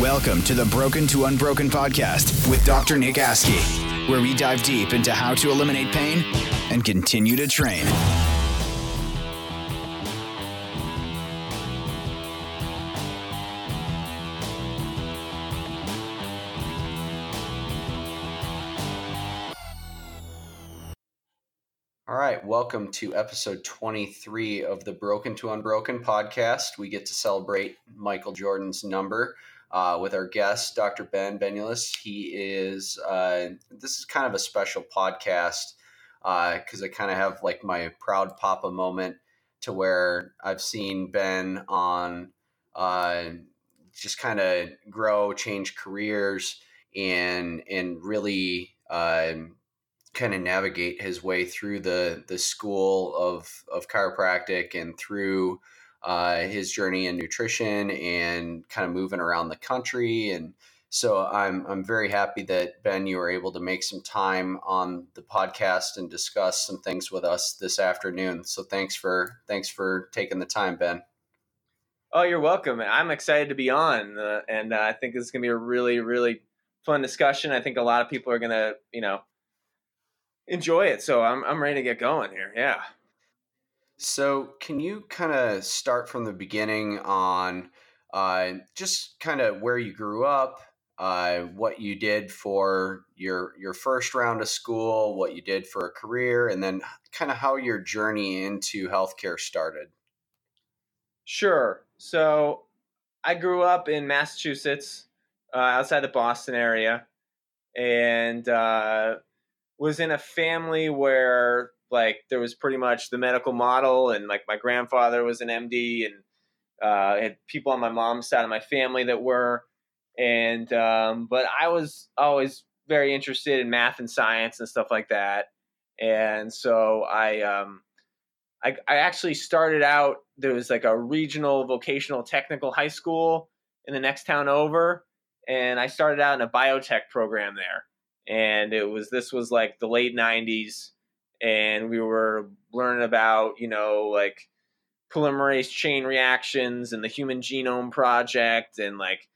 Welcome to the Broken to Unbroken podcast with Dr. Nick Askey, where we dive deep into how to eliminate pain and continue to train. All right, welcome to episode 23 of the Broken to Unbroken podcast. We get to celebrate Michael Jordan's number uh, with our guest, Dr. Ben Benulis. He is, uh, this is kind of a special podcast because uh, I kind of have like my proud papa moment to where I've seen Ben on uh, just kind of grow, change careers, and and really um, kind of navigate his way through the the school of of chiropractic and through uh, his journey in nutrition and kind of moving around the country and so I'm I'm very happy that Ben you were able to make some time on the podcast and discuss some things with us this afternoon. So thanks for thanks for taking the time, Ben. Oh, you're welcome. I'm excited to be on, uh, and uh, I think this is going to be a really really fun discussion. I think a lot of people are going to you know enjoy it. So I'm I'm ready to get going here. Yeah. So can you kind of start from the beginning on uh, just kind of where you grew up, uh, what you did for your your first round of school, what you did for a career, and then kind of how your journey into healthcare started? Sure. So I grew up in Massachusetts, uh, outside the Boston area, and uh, was in a family where like there was pretty much the medical model and like my grandfather was an md and uh, had people on my mom's side of my family that were. And um, but i was always very interested in math and science and stuff like that. And so i um, I, I actually started out there was like a regional vocational technical high school in the next town over and i started out in a biotech program there. And it was this was like the late 90s and we were learning about you know like polymerase chain reactions and the human genome project and like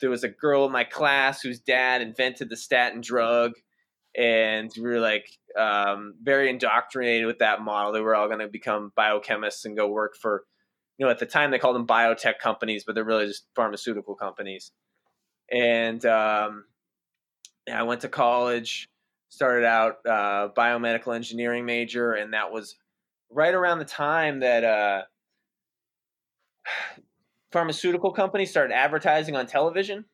there was a girl in my class whose dad invented the statin drug and we were like um, very indoctrinated with that model. They were all going to become biochemists and go work for you know at the time they called them biotech companies but they're really just pharmaceutical companies. And um, I went to college, started out uh, biomedical engineering major, and that was right around the time that uh, pharmaceutical companies started advertising on television.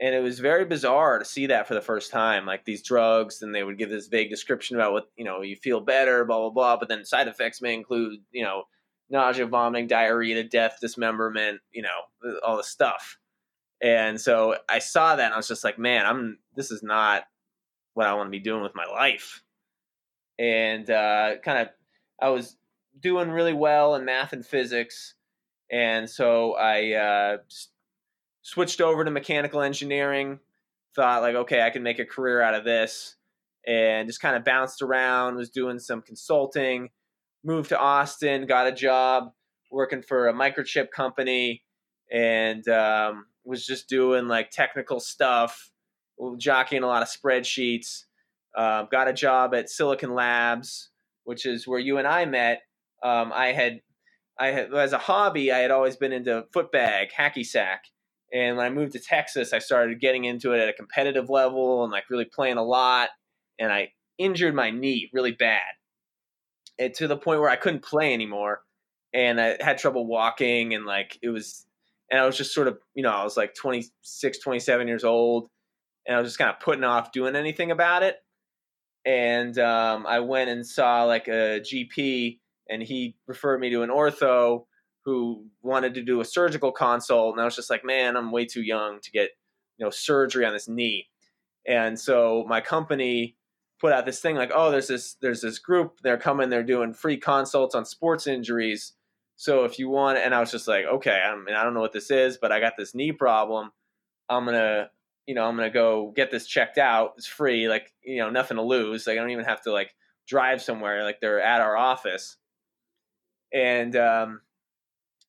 And it was very bizarre to see that for the first time, like these drugs, and they would give this vague description about what you know, you feel better, blah blah blah. But then side effects may include, you know, nausea, vomiting, diarrhea, death, dismemberment, you know, all the stuff. And so I saw that and I was just like, man, I'm this is not what I want to be doing with my life. And uh, kind of, I was doing really well in math and physics, and so I uh, switched over to mechanical engineering. Thought like, okay, I can make a career out of this, and just kind of bounced around. Was doing some consulting. Moved to Austin, got a job working for a microchip company, and um, was just doing like technical stuff, jockeying a lot of spreadsheets. Uh, got a job at Silicon Labs, which is where you and I met. Um, I had, I had as a hobby, I had always been into footbag, hacky sack, and when I moved to Texas, I started getting into it at a competitive level and like really playing a lot. And I injured my knee really bad, and to the point where I couldn't play anymore, and I had trouble walking, and like it was and I was just sort of, you know, I was like 26, 27 years old, and I was just kind of putting off doing anything about it. And um, I went and saw like a GP, and he referred me to an ortho who wanted to do a surgical consult. And I was just like, man, I'm way too young to get, you know, surgery on this knee. And so my company put out this thing like, oh, there's this there's this group, they're coming, they're doing free consults on sports injuries so if you want, and I was just like, okay, I, mean, I don't know what this is, but I got this knee problem. I'm gonna, you know, I'm gonna go get this checked out. It's free, like you know, nothing to lose. Like I don't even have to like drive somewhere. Like they're at our office, and um,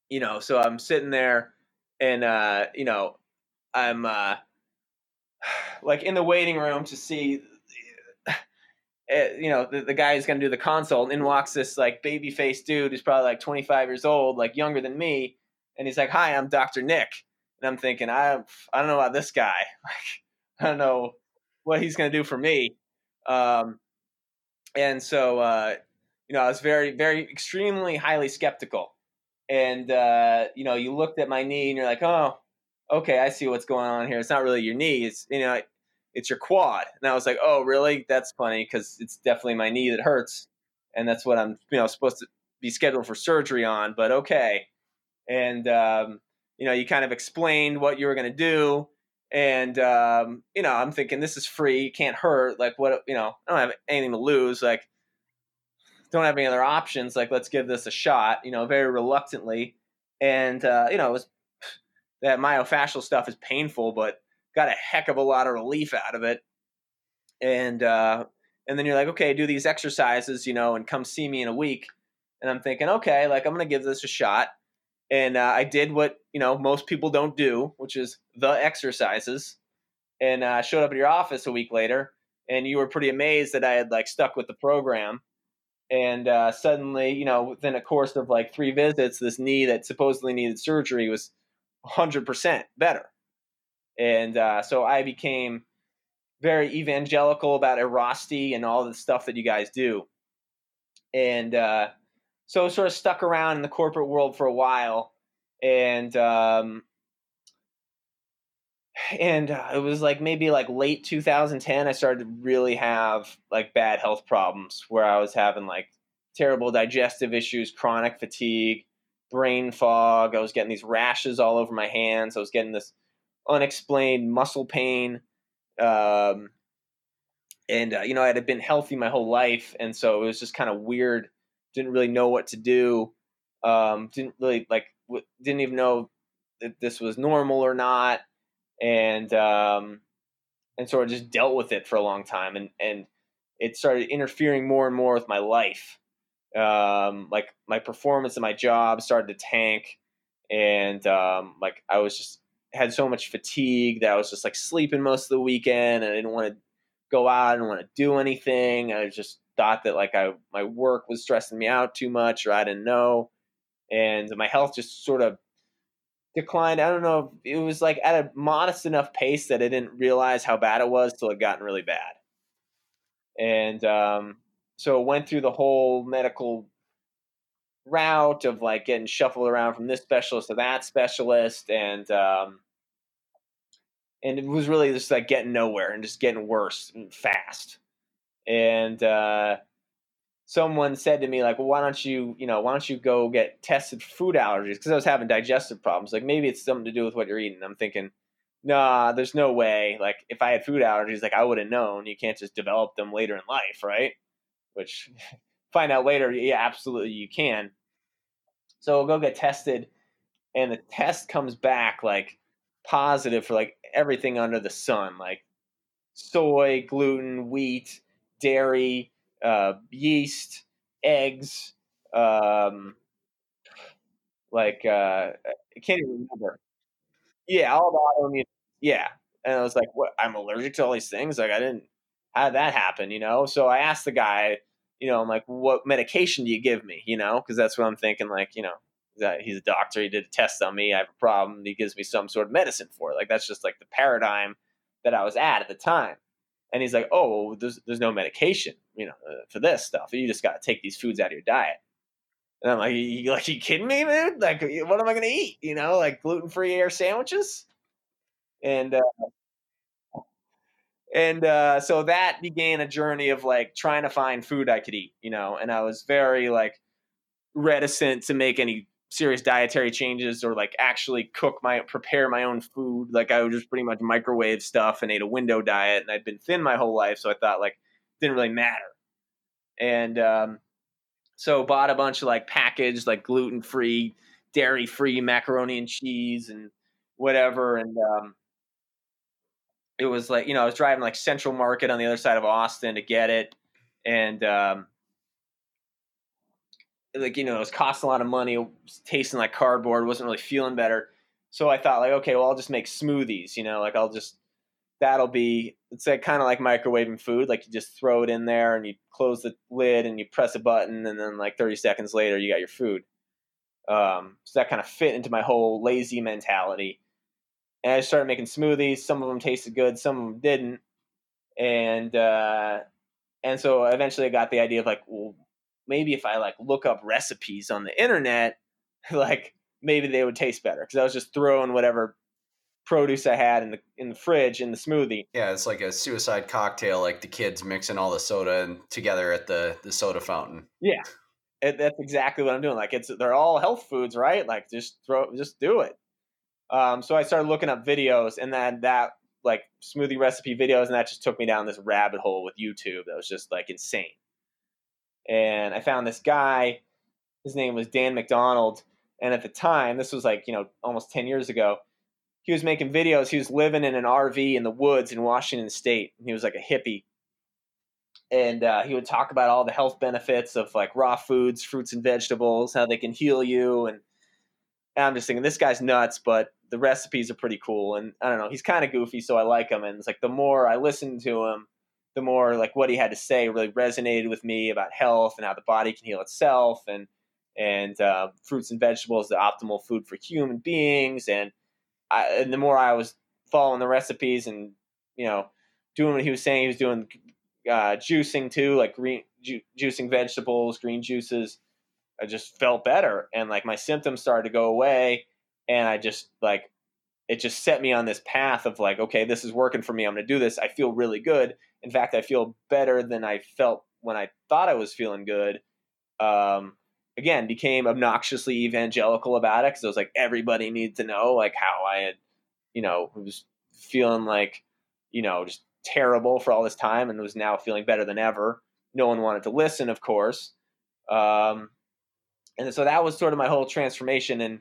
you know, so I'm sitting there, and uh, you know, I'm uh, like in the waiting room to see, uh, you know, the, the guy who's going to do the consult. And in walks this like baby faced dude who's probably like 25 years old, like younger than me. And he's like, "Hi, I'm Dr. Nick." And I'm thinking, I I don't know about this guy. Like, I don't know what he's going to do for me. Um, and so, uh, you know, I was very, very, extremely highly skeptical. And uh, you know, you looked at my knee and you're like, "Oh, okay, I see what's going on here. It's not really your knee. It's you know, it's your quad." And I was like, "Oh, really? That's funny because it's definitely my knee that hurts, and that's what I'm you know supposed to be scheduled for surgery on." But okay, and um, you know, you kind of explained what you were going to do, and um, you know, I'm thinking this is free, can't hurt. Like what you know, I don't have anything to lose. Like don't have any other options. Like let's give this a shot. You know, very reluctantly, and uh, you know, it was that myofascial stuff is painful, but got a heck of a lot of relief out of it. And uh, and then you're like, okay, do these exercises, you know, and come see me in a week. And I'm thinking, okay, like I'm gonna give this a shot. And uh, I did what you know most people don't do, which is the exercises. And I uh, showed up at your office a week later, and you were pretty amazed that I had like stuck with the program. And uh, suddenly, you know, within a course of like three visits, this knee that supposedly needed surgery was 100% better. And uh, so I became very evangelical about Erosti and all the stuff that you guys do. And uh, so sort of stuck around in the corporate world for a while. And um, and uh, it was like maybe like late 2010 i started to really have like bad health problems where i was having like terrible digestive issues chronic fatigue brain fog. I was getting these rashes all over my hands. I was getting this unexplained muscle pain. Um, and, uh, you know, I had been healthy my whole life. And so it was just kind of weird. Didn't really know what to do. Um, didn't really like, w- didn't even know that this was normal or not. And, um, and sort of just dealt with it for a long time. And, and it started interfering more and more with my life um, like my performance in my job started to tank, and um, like I was just had so much fatigue that I was just like sleeping most of the weekend, and I didn't want to go out, I didn't want to do anything. I just thought that like I my work was stressing me out too much, or I didn't know, and my health just sort of declined. I don't know. It was like at a modest enough pace that I didn't realize how bad it was till it gotten really bad. And um, so it went through the whole medical route of like getting shuffled around from this specialist to that specialist and um, and it was really just like getting nowhere and just getting worse and fast and uh, someone said to me like well why don't you you know why don't you go get tested for food allergies? Because i was having digestive problems. Like maybe it's something to do with what you're eating. I'm thinking nah there's no way. Like if i had food allergies like i would have known. You can't just develop them later in life right? Which find out later, yeah, absolutely you can. So we'll go get tested, and the test comes back like positive for like everything under the sun, like soy, gluten, wheat, dairy, uh, yeast, eggs, um, like uh, I can't even remember. Yeah, all the autoimmune. Yeah, and I was like, "What? I'm allergic to all these things? Like, I didn't. Did that happen? You know?" So I asked the guy you know, I'm like, what medication do you give me? You know, because that's what I'm thinking. Like, you know, that he's a doctor. He did a test on me. I have a problem. He gives me some sort of medicine for it. Like that's just like the paradigm that I was at at the time. And he's like, oh, there's there's no medication, you know, uh, for this stuff. You just got to take these foods out of your diet. And I'm like, you like, you kidding me, man? Like, what am I gonna eat? You know, like gluten free air sandwiches. And uh, and uh, so that began a journey of like trying to find food I could eat, you know, and I was very like reticent to make any serious dietary changes or like actually cook my prepare my own food. Like I would just pretty much microwave stuff and ate a window diet, and I'd been thin my whole life, so I thought like didn't really matter. And um, so bought a bunch of like packaged like gluten free, dairy free macaroni and cheese and whatever, and um, it was like you know I was driving like Central Market on the other side of Austin to get it, and um, like you know it was costing a lot of money, tasting like cardboard, wasn't really feeling better. So I thought like, okay, well, I'll just make smoothies. You know, like I'll just that'll be it's like kind of like microwaving food. Like you just throw it in there and you close the lid and you press a button, and then like 30 seconds later, you got your food. Um, so that kind of fit into my whole lazy mentality. And I started making smoothies. Some of them tasted good, some of them didn't. And uh, and so eventually I got the idea of like, well, maybe if I like look up recipes on the internet, like maybe they would taste better because I was just throwing whatever produce I had in the in the fridge in the smoothie. Yeah, it's like a suicide cocktail, like the kids mixing all the soda together at the the soda fountain. Yeah, it, that's exactly what I'm doing. Like it's they're all health foods, right? Like just throw, just do it. Um, so I started looking up videos, and then that like smoothie recipe videos, and that just took me down this rabbit hole with YouTube that was just like insane. And I found this guy. His name was Dan McDonald, and at the time, this was like you know almost ten years ago. He was making videos. He was living in an RV in the woods in Washington State. He was like a hippie, and uh, he would talk about all the health benefits of like raw foods, fruits and vegetables, how they can heal you, and, and I'm just thinking this guy's nuts, but the recipes are pretty cool, and I don't know, he's kind of goofy, so I like him, and it's like the more I listen to him, the more like what he had to say really resonated with me about health and how the body can heal itself, and and uh, fruits and vegetables the optimal food for human beings, and I, and the more I was following the recipes and you know doing what he was saying, he was doing uh, juicing too, like green ju- juicing vegetables, green juices. I just felt better, and like my symptoms started to go away, and I just like it just set me on this path of like, okay, this is working for me. I'm going to do this. I feel really good. In fact, I feel better than I felt when I thought I was feeling good. Um, again, became obnoxiously evangelical about it because I was like, everybody needs to know like how I had, you know, was feeling like, you know, just terrible for all this time and was now feeling better than ever. No one wanted to listen, of course. Um, and so that was sort of my whole transformation and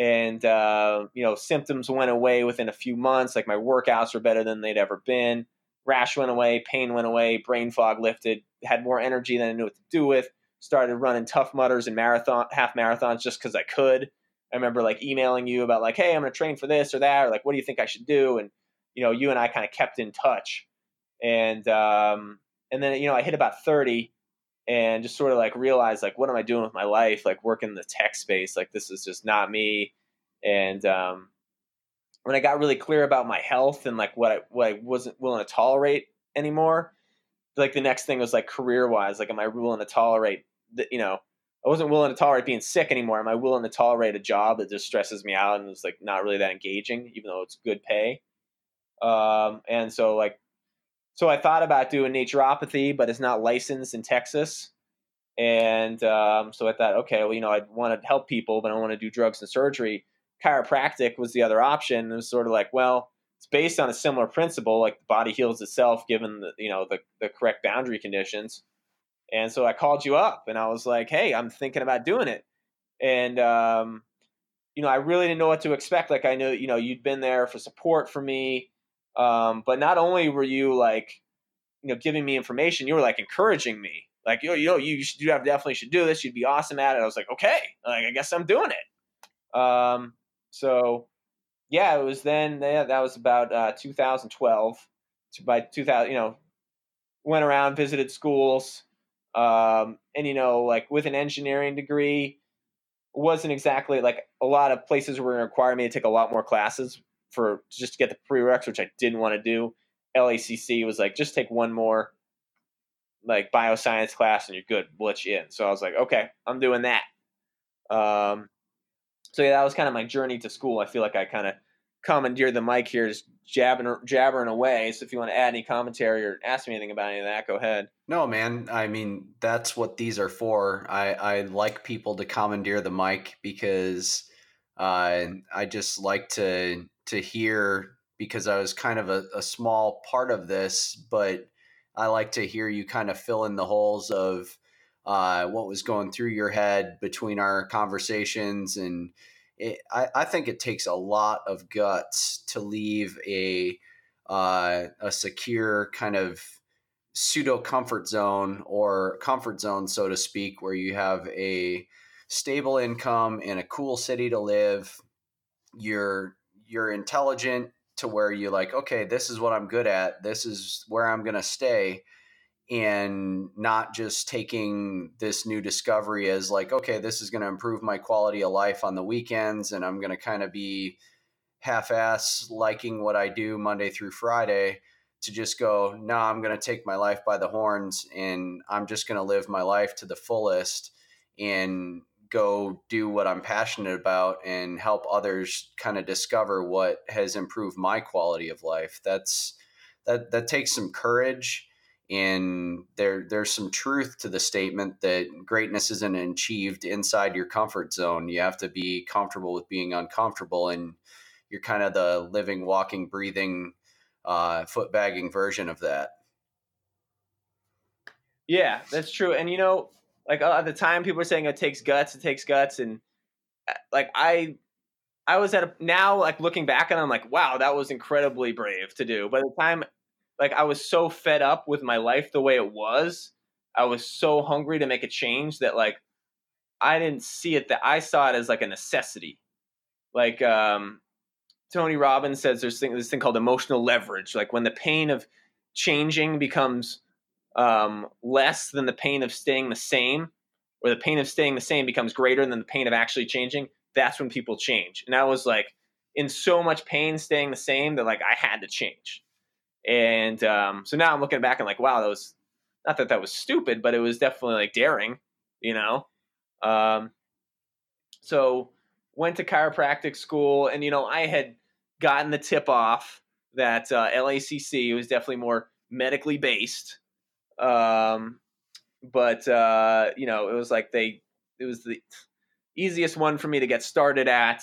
and uh, you know symptoms went away within a few months like my workouts were better than they'd ever been rash went away pain went away brain fog lifted had more energy than i knew what to do with started running Tough Mudders and marathon half marathons just because i could i remember like emailing you about like hey i'm going to train for this or that or like what do you think i should do and you know, you and I kind of kept in touch. And um, and then you know, I hit about thirty, and just sort of like realize like, what am I doing with my life? Like working in the tech space, like this is just not me. And um, when I got really clear about my health and like what I what I wasn't willing to tolerate anymore, like the next thing was like career wise, like am I willing to tolerate that? You know, I wasn't willing to tolerate being sick anymore. Am I willing to tolerate a job that just stresses me out and is like not really that engaging, even though it's good pay? Um, and so like, so I thought about doing naturopathy, but it's not licensed in Texas. And um, so I thought, okay, well, you know, I want to help people, but I want to do drugs and surgery. Chiropractic was the other option. It was sort of like, well, it's based on a similar principle, like the body heals itself given the you know the the correct boundary conditions. And so I called you up, and I was like, hey, I'm thinking about doing it. And um, you know, I really didn't know what to expect. Like I knew, you know, you'd been there for support for me. Um, but not only were you like, you know, giving me information, you were like encouraging me. Like, yo, yo, you should, you have definitely should do this. You'd be awesome at it. I was like, okay, like I guess I'm doing it. Um, so yeah, it was then. Yeah, that was about uh, 2012. By 2000, you know, went around, visited schools, um, and you know, like with an engineering degree, wasn't exactly like a lot of places were require me to take a lot more classes for just to get the prereqs, which I didn't want to do. LACC was like, just take one more like bioscience class and you're good. We'll in. So I was like, okay, I'm doing that. Um, so yeah, that was kind of my journey to school. I feel like I kind of commandeered the mic here, just jabbing, jabbering away. So if you want to add any commentary or ask me anything about any of that, go ahead. No, man. I mean, that's what these are for. I, I like people to commandeer the mic because uh, I just like to to hear because I was kind of a, a small part of this, but I like to hear you kind of fill in the holes of uh, what was going through your head between our conversations. And it, I, I, think it takes a lot of guts to leave a, uh, a secure kind of pseudo comfort zone or comfort zone, so to speak, where you have a stable income in a cool city to live you're you're intelligent to where you're like, okay, this is what I'm good at. This is where I'm going to stay. And not just taking this new discovery as like, okay, this is going to improve my quality of life on the weekends. And I'm going to kind of be half ass liking what I do Monday through Friday to just go, no, nah, I'm going to take my life by the horns and I'm just going to live my life to the fullest and go do what I'm passionate about and help others kind of discover what has improved my quality of life. That's that that takes some courage and there there's some truth to the statement that greatness isn't achieved inside your comfort zone. You have to be comfortable with being uncomfortable and you're kind of the living, walking, breathing, uh, foot bagging version of that. Yeah, that's true. And you know, like uh, at the time people were saying it takes guts it takes guts and uh, like i i was at a now like looking back and i'm like wow that was incredibly brave to do. By the time like i was so fed up with my life the way it was i was so hungry to make a change that like i didn't see it that i saw it as like a necessity. Like um tony robbins says there's thing, this thing called emotional leverage like when the pain of changing becomes um, less than the pain of staying the same, or the pain of staying the same becomes greater than the pain of actually changing, that's when people change. And I was like in so much pain staying the same that like I had to change. And um, so now I'm looking back and like, wow, that was not that that was stupid, but it was definitely like daring, you know. Um, so went to chiropractic school, and you know I had gotten the tip off that uh, LACC was definitely more medically based um, but uh, you know, it was like they it was the easiest one for me to get started at.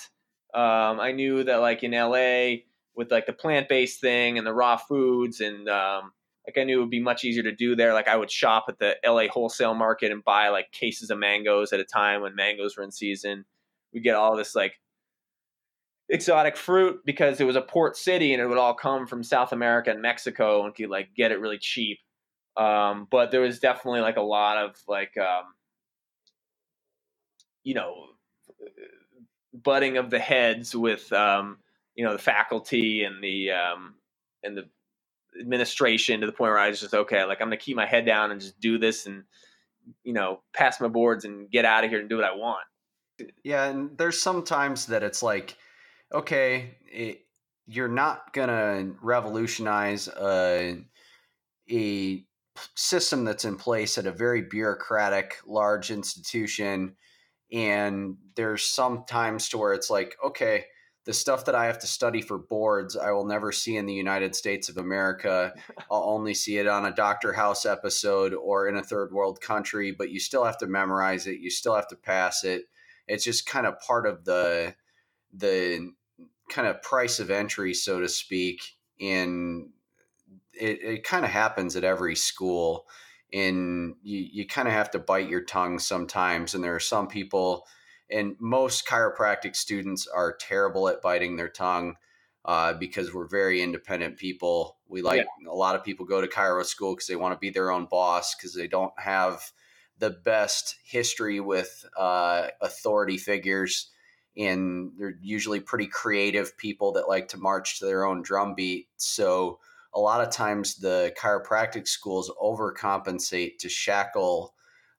Um, I knew that like in LA with like the plant based thing and the raw foods and um, like I knew it would be much easier to do there. Like I would shop at the LA wholesale market and buy like cases of mangoes at a time when mangoes were in season. We get all this like exotic fruit because it was a port city and it would all come from South America and Mexico and could like get it really cheap. Um, but there was definitely like a lot of like, um, you know, butting of the heads with, um, you know, the faculty and the, um, and the administration to the point where I was just, okay, like I'm going to keep my head down and just do this and, you know, pass my boards and get out of here and do what I want. Yeah. And there's sometimes that it's like, okay, it, you're not going to revolutionize a, a system that's in place at a very bureaucratic, large institution. And there's some times to where it's like, okay, the stuff that I have to study for boards, I will never see in the United States of America. I'll only see it on a Doctor House episode or in a third world country, but you still have to memorize it. You still have to pass it. It's just kind of part of the the kind of price of entry, so to speak, in it, it kind of happens at every school and you, you kind of have to bite your tongue sometimes and there are some people and most chiropractic students are terrible at biting their tongue uh, because we're very independent people we like yeah. a lot of people go to chiro school because they want to be their own boss because they don't have the best history with uh, authority figures and they're usually pretty creative people that like to march to their own drumbeat so a lot of times the chiropractic schools overcompensate to shackle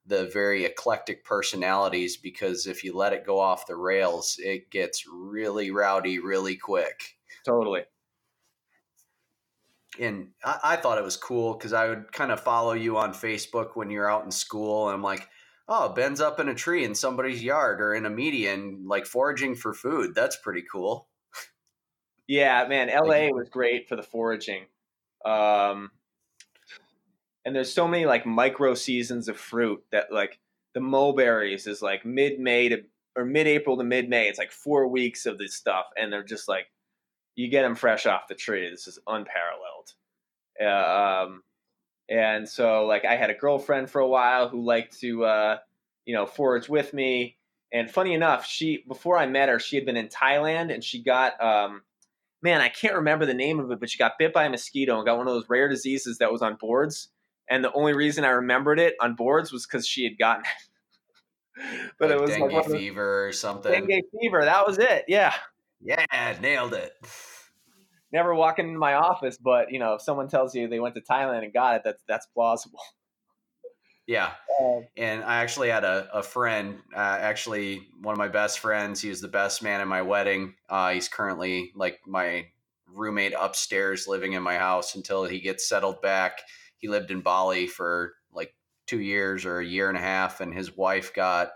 the very eclectic personalities because if you let it go off the rails, it gets really rowdy really quick. Totally. And I, I thought it was cool because I would kind of follow you on Facebook when you're out in school, and I'm like, oh, Ben's up in a tree in somebody's yard or in a median, like foraging for food. That's pretty cool. Yeah, man, LA was great for the foraging. Um, and there's so many like micro seasons of fruit that like the mulberries is like mid May to or mid April to mid May. It's like four weeks of this stuff, and they're just like you get them fresh off the tree. This is unparalleled. Uh, um, and so like I had a girlfriend for a while who liked to uh, you know forage with me. And funny enough, she before I met her, she had been in Thailand and she got um, man, I can't remember the name of it, but she got bit by a mosquito and got one of those rare diseases that was on boards. And the only reason I remembered it on boards was because she had gotten it. but like it was dengue like fever or something. Dengue fever, that was it. Yeah. Yeah, nailed it. Never walk into my office, but you know, if someone tells you they went to Thailand and got it, that's that's plausible. Yeah. Um, And I actually had a, a friend, uh, actually one of my best friends. He was the best man in my wedding. Uh, he's currently like my roommate upstairs living in my house until he gets settled back. He lived in Bali for like two years or a year and a half, and his wife got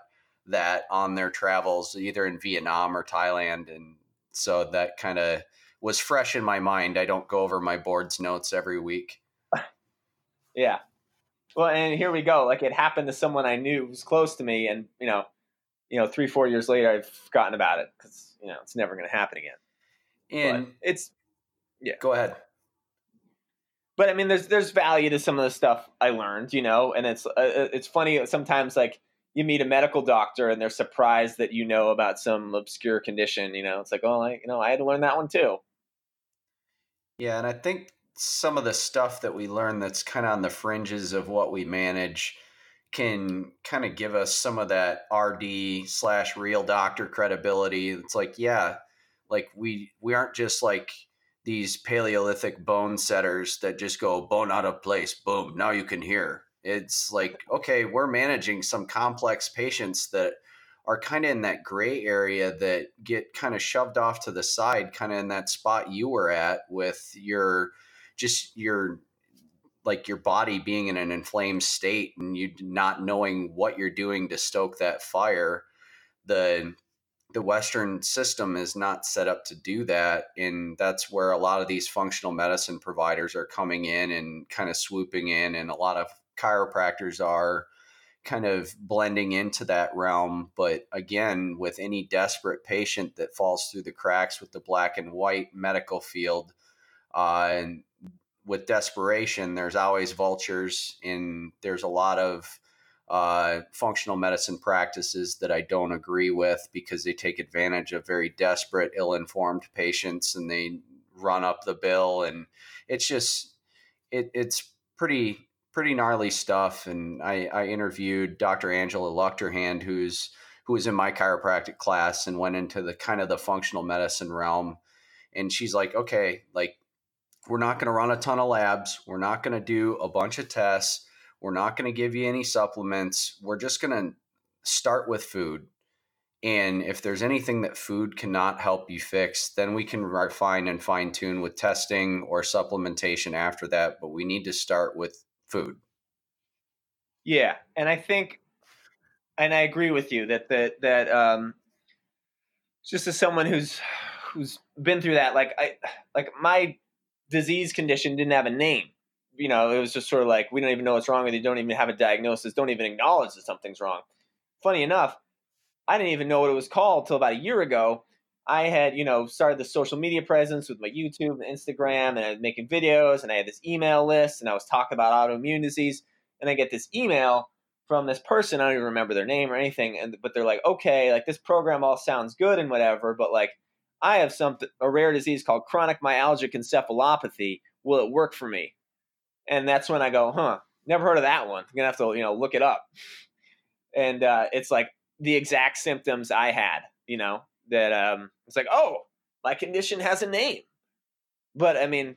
that on their travels, either in Vietnam or Thailand. And so that kind of was fresh in my mind. I don't go over my board's notes every week. yeah. Well, and here we go. Like it happened to someone I knew was close to me, and you know, you know, three four years later, I've forgotten about it because you know it's never going to happen again. And but it's yeah. go ahead. but I mean, there's there's value to some of the stuff I learned, you know, and it's uh, it's funny sometimes like you meet a medical doctor and they're surprised that you know about some obscure condition, you know. It's like, oh, I, you know, I had to learn that one too. Yeah, and I think some of the stuff that we learn that's kind of on the fringes of what we manage can kind of give us some of that RD slash real doctor credibility. It's like, yeah, like we we aren't just like these Paleolithic bone setters that just go bone out of place, boom, now you can hear. It's like, okay, we're managing some complex patients that are kind of in that gray area that get kind of shoved off to the side, kind of in that spot you were at with your just your like your body being in an inflamed state and you not knowing what you're doing to stoke that fire. The the Western system is not set up to do that. And that's where a lot of these functional medicine providers are coming in and kind of swooping in. And a lot of chiropractors are kind of blending into that realm. But again, with any desperate patient that falls through the cracks with the black and white medical field, uh, and with desperation, there's always vultures, and there's a lot of uh, functional medicine practices that I don't agree with because they take advantage of very desperate, ill informed patients and they run up the bill. And it's just, it, it's pretty, pretty gnarly stuff. And I, I interviewed Dr. Angela Luchterhand, who's, who was in my chiropractic class and went into the kind of the functional medicine realm. And she's like, okay, like, we're not going to run a ton of labs. We're not going to do a bunch of tests we're not going to give you any supplements. We're just going to start with food. And if there's anything that food cannot help you fix, then we can refine and fine tune with testing or supplementation after that. But we need to start with food. Yeah, and I think, and I agree with you that that that um, just as someone who's who's been through that, like I like my disease condition didn't have a name you know, it was just sort of like we don't even know what's wrong with you, don't even have a diagnosis, don't even acknowledge that something's wrong. Funny enough, I didn't even know what it was called till about a year ago. I had, you know, started the social media presence with my YouTube and Instagram, and I was making videos, and I had this email list, and I was talking about autoimmune disease, and I get this email from this person. I don't even remember their name or anything, and but they're like, okay, like this program all sounds good and whatever, but like I have something a rare disease called chronic myalgic encephalopathy. Will it work for me? and that's when I go, huh, never heard of that one. I'm gonna have to, you know, look it up. And uh, it's like the exact symptoms I had, you know, that um, it's like, oh, my condition has a name. But I mean,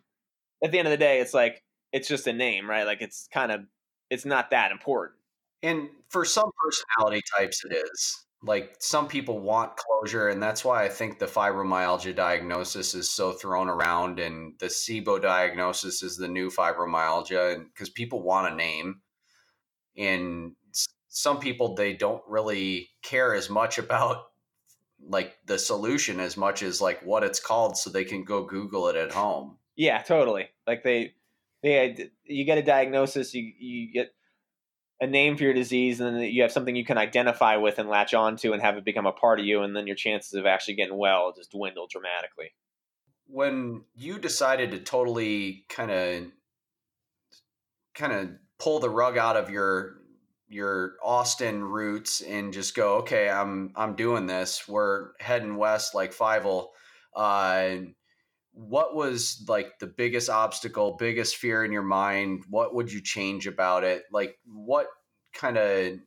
at the end of the day, it's like it's just a name, right? Like it's kind of it's not that important. And for some personality types, it is like some people want closure and that's why i think the fibromyalgia diagnosis is so thrown around and the sibo diagnosis is the new fibromyalgia because people want a name and some people they don't really care as much about like the solution as much as like what it's called so they can go google it at home. Yeah totally like they they uh, you get a diagnosis you you get a name for your disease and then you have something you can identify with and latch onto and have it become a part of you and then your chances of actually getting well just dwindle dramatically when you decided to totally kind of kind of pull the rug out of your your Austin roots and just go, okay, I'm I'm doing this. We're heading west like Fievel. Uh, what was like the biggest obstacle, biggest fear in your mind? What would you change about it? Like, what kind of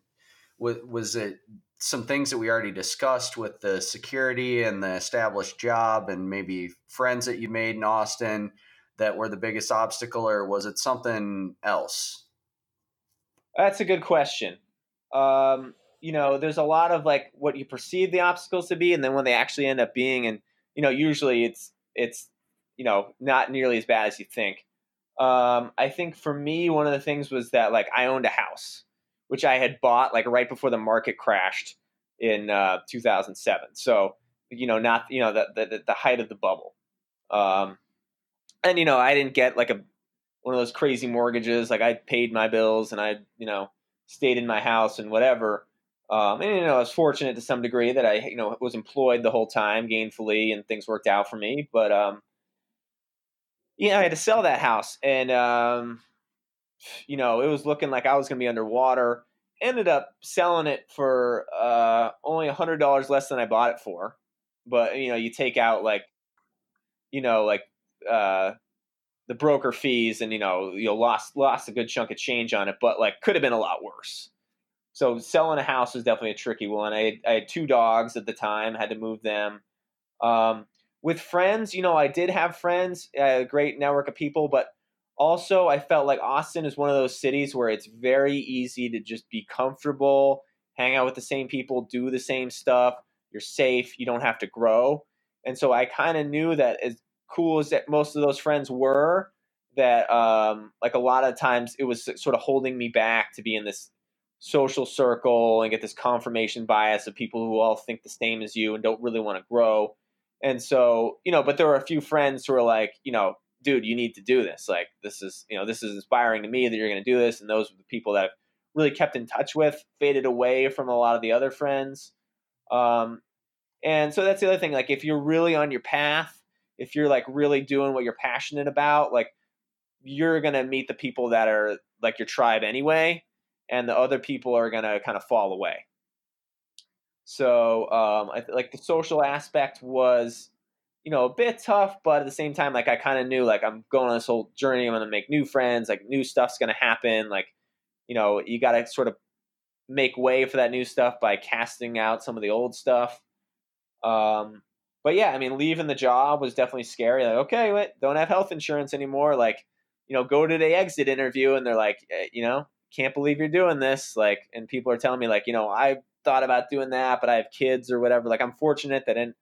was, was it some things that we already discussed with the security and the established job and maybe friends that you made in Austin that were the biggest obstacle, or was it something else? That's a good question. Um, you know, there's a lot of like what you perceive the obstacles to be, and then when they actually end up being, and you know, usually it's it's you know not nearly as bad as you think. Um, I think for me, one of the things was that like I owned a house, which I had bought like right before the market crashed in uh, 2007. So you know, not you know the the, the height of the bubble. Um, and you know, I didn't get like a one of those crazy mortgages. Like I paid my bills and I you know stayed in my house and whatever. Um, and you know, I was fortunate to some degree that I you know was employed the whole time gainfully and things worked out for me. But um, yeah, I had to sell that house and um, you know, it was looking like I was going to be underwater. Ended up selling it for uh, only a hundred dollars less than I bought it for. But you know, you take out like, you know, like uh, the broker fees, and you know, you lost lost a good chunk of change on it. But like, could have been a lot worse. So selling a house was definitely a tricky one. I had, I had two dogs at the time, had to move them. Um, with friends, you know, I did have friends, a great network of people, but also I felt like Austin is one of those cities where it's very easy to just be comfortable, hang out with the same people, do the same stuff. You're safe, you don't have to grow. And so I kind of knew that as cool as that most of those friends were, that um, like a lot of times it was sort of holding me back to be in this social circle and get this confirmation bias of people who all think the same as you and don't really want to grow. And so, you know, but there were a few friends who were like, you know, dude, you need to do this. Like, this is, you know, this is inspiring to me that you're going to do this. And those were the people that I've really kept in touch with, faded away from a lot of the other friends. Um, and so that's the other thing. Like, if you're really on your path, if you're like really doing what you're passionate about, like, you're going to meet the people that are like your tribe anyway. And the other people are going to kind of fall away. So, um, I like the social aspect was, you know, a bit tough, but at the same time, like I kind of knew, like I'm going on this whole journey. I'm going to make new friends. Like new stuff's going to happen. Like, you know, you got to sort of make way for that new stuff by casting out some of the old stuff. Um, but yeah, I mean, leaving the job was definitely scary. Like, okay, wait, don't have health insurance anymore. Like, you know, go to the exit interview, and they're like, eh, you know, can't believe you're doing this. Like, and people are telling me, like, you know, I thought about doing that, but I have kids or whatever. Like I'm fortunate that in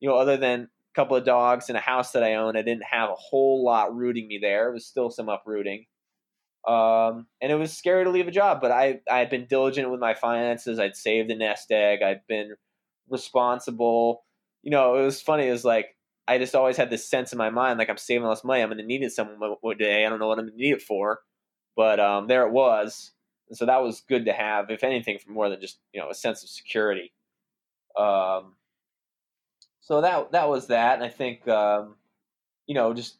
you know, other than a couple of dogs and a house that I own, I didn't have a whole lot rooting me there. It was still some uprooting. Um, and it was scary to leave a job, but I I had been diligent with my finances. I'd saved a nest egg. I'd been responsible. You know, it was funny. It was like I just always had this sense in my mind, like I'm saving all this money. I'm going to need it some day. I don't know what I'm going to need it for, but um, there it was. And so that was good to have, if anything, for more than just you know a sense of security. Um, so that that was that, and I think um, you know just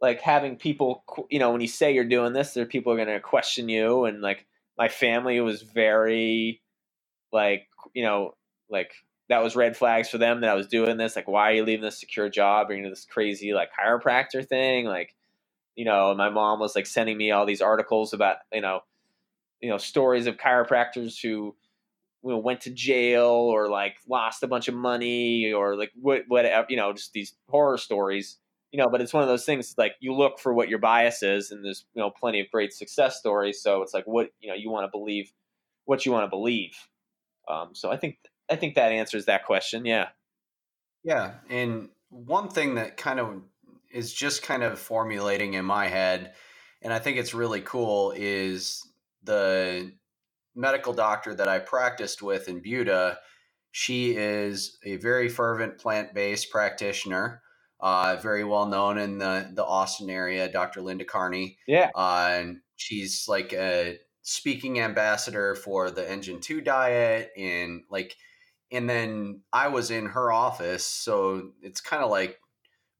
like having people, you know, when you say you're doing this, there are people are going to question you, and like my family was very like you know like that was red flags for them that I was doing this. Like, why are you leaving this secure job? Are you this crazy like chiropractor thing? Like, you know, my mom was like sending me all these articles about you know you know stories of chiropractors who you know went to jail or like lost a bunch of money or like what whatever you know just these horror stories you know but it's one of those things like you look for what your bias is and there's you know plenty of great success stories so it's like what you know you want to believe what you want to believe. Um, so i think i think that answers that question yeah. Yeah and one thing that kind of is just kind of formulating in my head and i think it's really cool is the medical doctor that I practiced with in Buda, she is a very fervent plant based practitioner, uh, very well known in the, the Austin area, Dr. Linda Carney. Yeah. Uh, and she's like a speaking ambassador for the Engine 2 diet. And like, and then I was in her office. So it's kind of like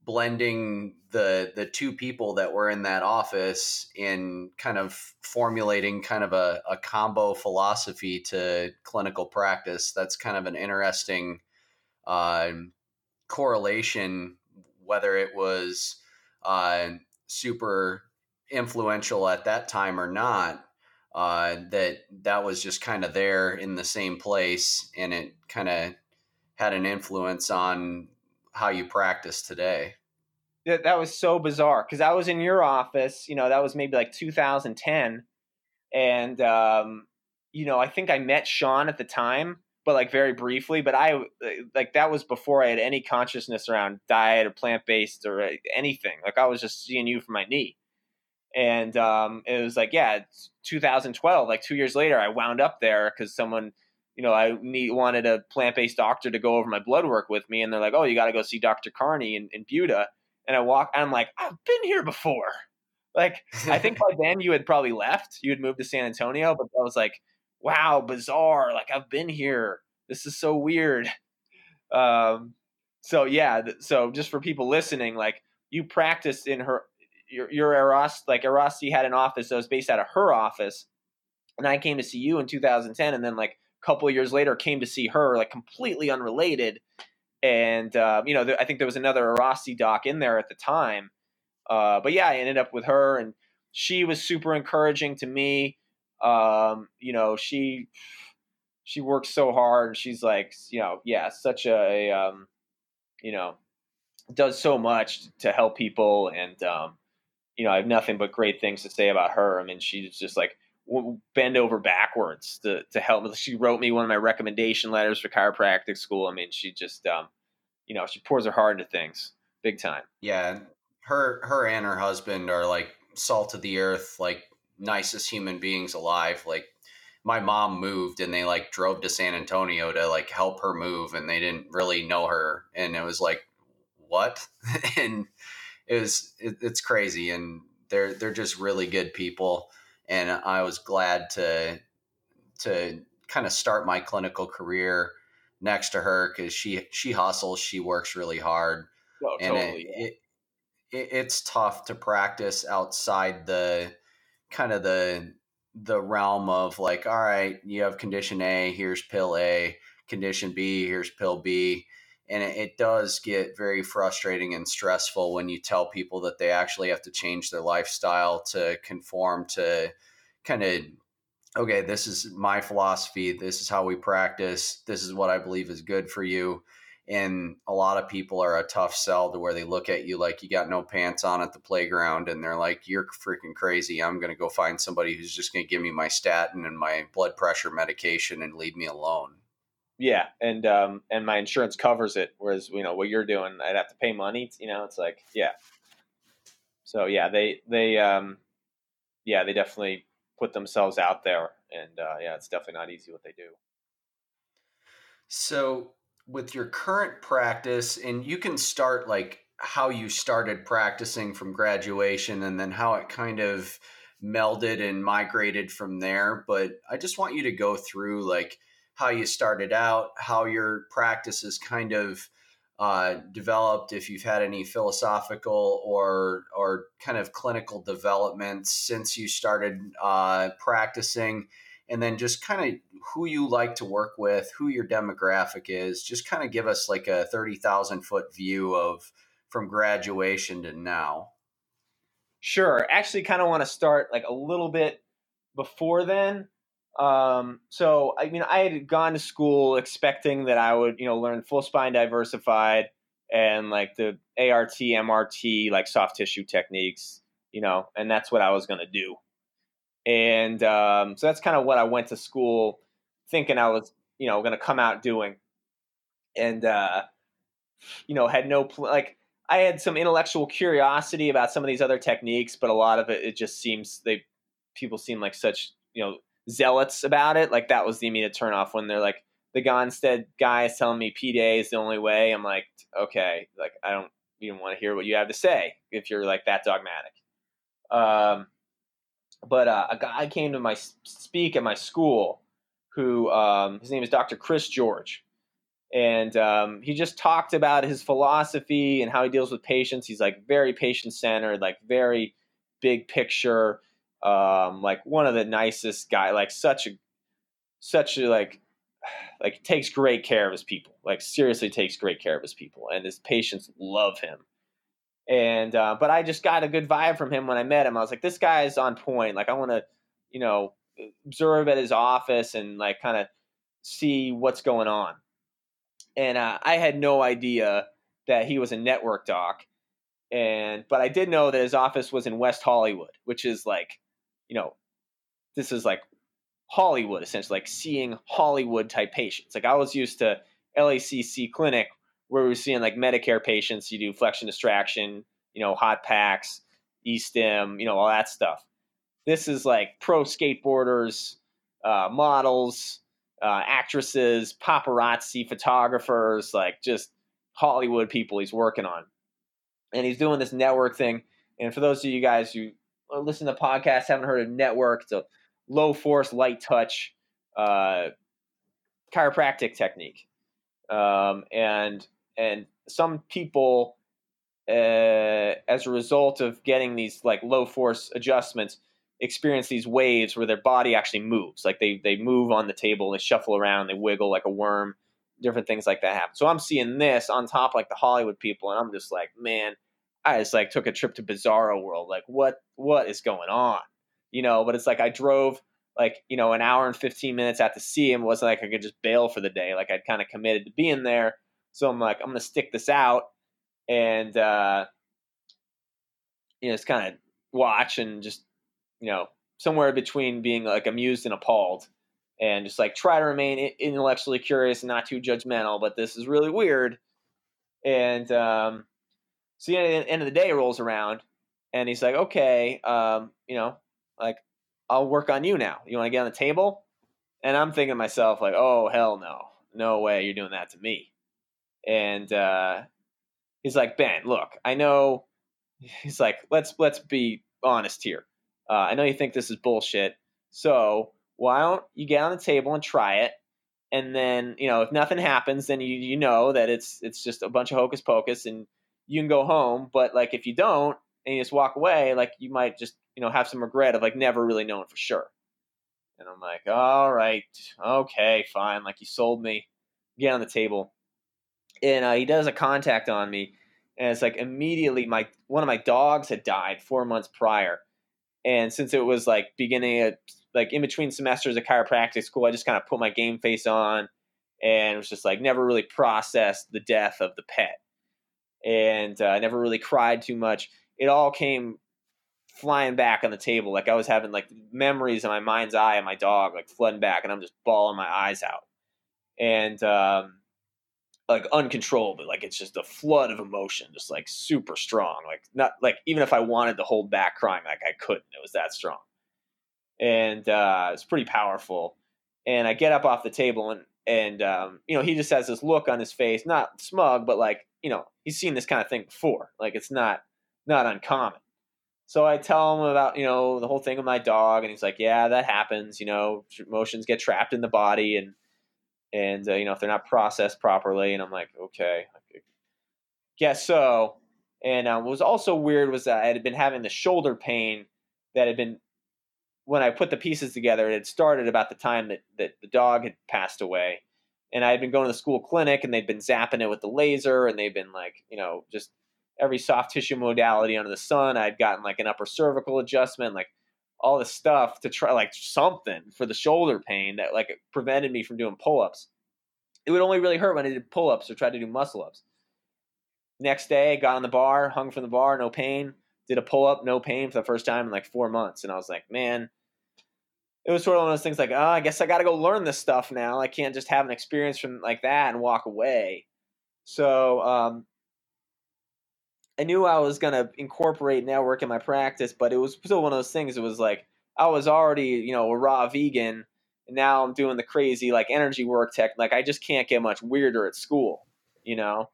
blending the the two people that were in that office in kind of formulating kind of a, a combo philosophy to clinical practice that's kind of an interesting uh, correlation whether it was uh, super influential at that time or not uh, that that was just kind of there in the same place, and it kind of had an influence on how you practice today. That that was so bizarre because I was in your office. You know, that was maybe like 2010, and um, you know, I think I met Sean at the time, but like very briefly. But I like that was before I had any consciousness around diet or plant based or uh, anything. Like I was just seeing you from my knee and um, it was like yeah 2012 like two years later i wound up there because someone you know i need, wanted a plant-based doctor to go over my blood work with me and they're like oh you got to go see dr carney in, in buda. And i walk and i'm like i've been here before. Like i think by then you had probably left. You had moved to san antonio but i was like wow bizarre. Like i've been here. This is so weird. Um, so yeah so just for people listening like you practiced in her your your Eros like Erosty had an office that was based out of her office, and I came to see you in 2010, and then like couple of years later came to see her like completely unrelated, and uh, you know th- I think there was another Erosty doc in there at the time, uh, but yeah I ended up with her, and she was super encouraging to me. Um, you know she she works so hard. and She's like you know yeah such a um, you know does so much to help people and um, you know, I have nothing but great things to say about her. I mean, she's just like bend over backwards to, to help me. She wrote me one of my recommendation letters for chiropractic school. I mean, she just, um, you know, she pours her heart into things big time. Yeah. Her, her and her husband are like salt of the earth, like nicest human beings alive. Like my mom moved and they like drove to San Antonio to like help her move and they didn't really know her. And it was like, what? and, it was it, it's crazy, and they're they're just really good people, and I was glad to to kind of start my clinical career next to her because she she hustles, she works really hard, oh, and totally, it, it, it it's tough to practice outside the kind of the the realm of like, all right, you have condition A, here's pill A, condition B, here's pill B and it, it, does get very frustrating and stressful when you tell people that they actually have to change their lifestyle to conform to kind of okay this is my philosophy this is how we practice this is what i believe is good for you. And a lot of people are a tough sell to where they look at you like you got no pants on at the playground and they're like you're freaking crazy. I'm going to go find somebody who's just going to give me my statin and my blood pressure medication and leave me alone yeah, and um, and my insurance covers it. Whereas you know what you're doing, I'd have to pay money. You know, it's like yeah. So yeah, they they um, yeah they definitely put themselves out there, and uh, yeah, it's definitely not easy what they do. So with your current practice, and you can start like how you started practicing from graduation, and then how it kind of melded and migrated from there. But I just want you to go through like how you started out, how your practice is kind of uh, developed, if you've had any philosophical or or kind of clinical developments since you started uh, practicing, and then just kind of who you like to work with, who your demographic is. Just kind of give us like a thirty thousand foot view of from graduation to now. Sure. Actually, kind of want to start like a little bit before then um, so I mean, I had gone to school expecting that I would, you know, learn full spine diversified and like the ART, MRT, like soft tissue techniques, you know, and that's what I was going to do. And um, so that's kind of what I went to school thinking I was, you know, going to come out doing. And, uh, you know, had no, pl- like, I had some intellectual curiosity about some of these other techniques, but a lot of it, it just seems they, people seem like such, you know, zealots about it. Like that was the immediate turnoff when they're like the Gonstead guy is telling me PDA is the only way. I'm like, okay, like I don't even want to hear what you have to say if you're like that dogmatic. Um, but uh, a guy came to my speak at my school who um, his name is Dr. Chris George. And um, he just talked about his philosophy and how he deals with patients. He's like very patient centered, like very big picture um, like one of the nicest guy, like such a such a like like takes great care of his people. Like seriously takes great care of his people, and his patients love him. And uh, but I just got a good vibe from him when I met him. I was like, this guy is on point. Like I want to, you know, observe at his office and like kind of see what's going on. And uh, I had no idea that he was a network doc, and but I did know that his office was in West Hollywood, which is like, you know, this is like Hollywood essentially, like seeing Hollywood type patients. Like I was used to LACC clinic where we were seeing like Medicare patients. You do flexion distraction, you know, hot packs, e-stim, you know, all that stuff. This is like pro skateboarders, uh, models, uh, actresses, paparazzi, photographers, like just Hollywood people he's working on. And he's doing this network thing. And for those of you guys who listen to podcasts, haven't heard of network, it's a low force, light touch uh, chiropractic technique. Um, and and some people, uh, as a result of getting these like low force adjustments, experience these waves where their body actually moves. Like they they move on the table, they shuffle around, they wiggle like a worm, different things like that happen. So I'm seeing this on top like the Hollywood people, and I'm just like, man, I just like took a trip to Bizarro World. Like what what is going on? You know, but it's like I drove like, you know, an hour and 15 minutes out to see him. Wasn't like I could just bail for the day. Like I'd kind of committed to being there. So I'm like, I'm gonna stick this out and uh you know, just kind of watch and just you know, somewhere between being like amused and appalled and just like try to remain intellectually curious and not too judgmental, but this is really weird. And um, so the end of the day rolls around, and he's like, "Okay, um, you know, like I'll work on you now. You want to get on the table?" And I'm thinking to myself, like, "Oh hell no, no way, you're doing that to me." And uh, he's like, "Ben, look, I know." He's like, "Let's let's be honest here. Uh, I know you think this is bullshit. So why don't you get on the table and try it? And then, you know, if nothing happens, then you, you know that it's it's just a bunch of hocus pocus and you can go home. But like if you don't and you just walk away, like you might just, you know, have some regret of like never really knowing for sure. And I'm like, all right, okay, fine. Like you sold me. Get on the table. And uh, he does a contact on me, and it's like immediately my one of my dogs had died four months prior, and since it was like beginning of like in between semesters of chiropractic school, I just kind of put my game face on and was just like never really processed the death of the pet. And I uh, never really cried too much. It all came flying back on the table. Like I was having like memories in my mind's eye of my dog like flooding back and I'm just bawling my eyes out. And um, like uncontrollable. Like it's just a flood of emotion, just like super strong. Like not like even if I wanted to hold back crying, like I couldn't. It was that strong, and uh, it's pretty powerful. And I get up off the table and and um, you know he just has this look on his face, not smug, but like you know he's seen this kind of thing before. Like it's not not uncommon. So I tell him about you know the whole thing with my dog, and he's like, "Yeah, that happens. You know, emotions get trapped in the body, and and uh, you know if they're not processed properly and i'm like okay guess so and uh, what was also weird was that i had been having the shoulder pain that had been when i put the pieces together it had started about the time that, that the dog had passed away and i had been going to the school clinic and they'd been zapping it with the laser and they'd been like you know just every soft tissue modality under the sun i'd gotten like an upper cervical adjustment like all this stuff to try like something for the shoulder pain that like prevented me from doing pull-ups. It would only really hurt when I did pull-ups or tried to do muscle-ups. Next day, got on the bar, hung from the bar, no pain. Did a pull-up, no pain for the first time in like four months, and I was like, man, it was sort of one of those things like, oh, I guess I got to go learn this stuff now. I can't just have an experience from like that and walk away. So um, I knew I was gonna incorporate network in my practice, but it was still one of those things. It was like I was already, you know, a raw vegan, and now I'm doing the crazy like energy work tech. Like I just can't get much weirder at school, you know.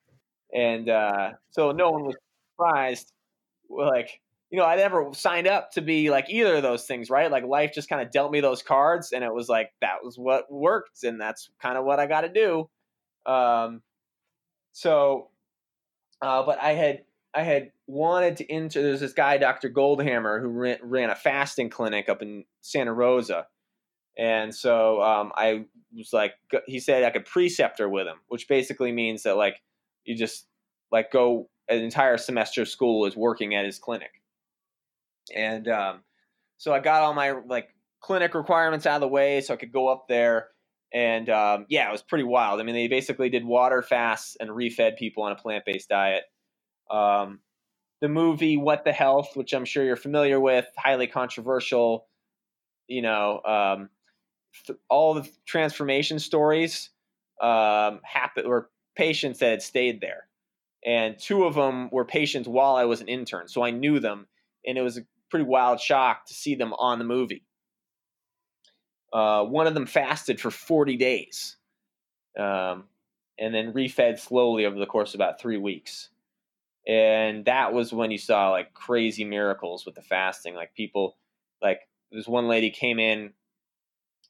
And uh, so no one was surprised. Like you know, I never signed up to be like either of those things, right? Like life just kind of dealt me those cards, and it was like that was what worked, and that's kind of what I got to do. Um, so, uh, but I had I had wanted to enter. There's this guy, Dr. Goldhamer, who ran, ran a fasting clinic up in Santa Rosa, and so um, I was like, he said I could preceptor with him, which basically means that like you just like go an entire semester of school is working at his clinic, and um, so I got all my like clinic requirements out of the way so I could go up there. And um, yeah, it was pretty wild. I mean, they basically did water fasts and refed people on a plant based diet. Um, the movie What the Health, which I'm sure you're familiar with, highly controversial. You know, um, th- all the transformation stories um, happen were patients that had stayed there, and two of them were patients while I was an intern, so I knew them, and it was pretty wild shock to see them on the movie. Uh, one of them fasted for 40 days, um, and then refed slowly over the course of about three weeks. And that was when you saw like crazy miracles with the fasting. Like people like this one lady came in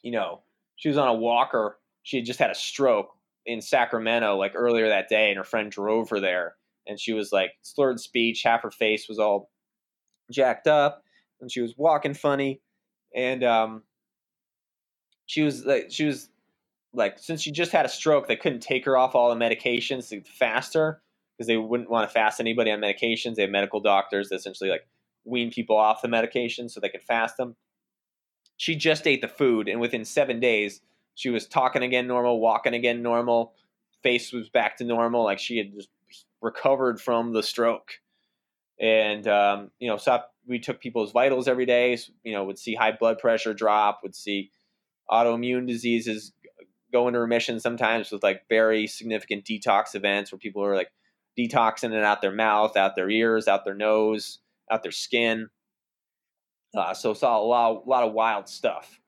you know she was on a walker. She had just had a stroke in sacramento like earlier that day and her friend drove her there. And she was like slurred speech. Half her face was all jacked up and she was walking funny and um she was like she was like since she just had a stroke they couldn't take her off all the medications to fast her because they wouldn't want to fast anybody on medications. They have medical doctors that essentially like wean people off the medication so they can fast them. She just ate the food, and within seven days, she was talking again normal, walking again normal, face was back to normal, like she had just recovered from the stroke. And um, you know, we took people's vitals every day. So, you know, would see high blood pressure drop, would see autoimmune diseases go into remission sometimes with like very significant detox events where people are like detoxing it out their mouth, out their ears, out their nose, out their skin. Uh, so saw a lot, a lot of wild stuff,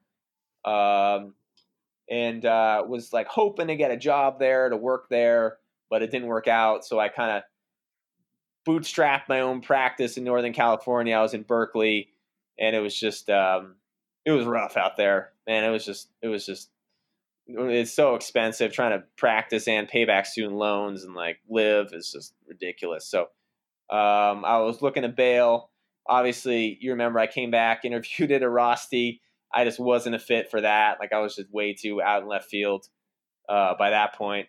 um, and uh, was like hoping to get a job there to work there, but it didn't work out. So I kind of bootstrapped my own practice in Northern California. I was in Berkeley, and it was just um, it was rough out there, man. It was just it was just it's so expensive trying to practice and pay back student loans and like live is just ridiculous. So um, I was looking to bail. Obviously, you remember I came back, interviewed at a Rosti. I just wasn't a fit for that. Like I was just way too out in left field uh, by that point.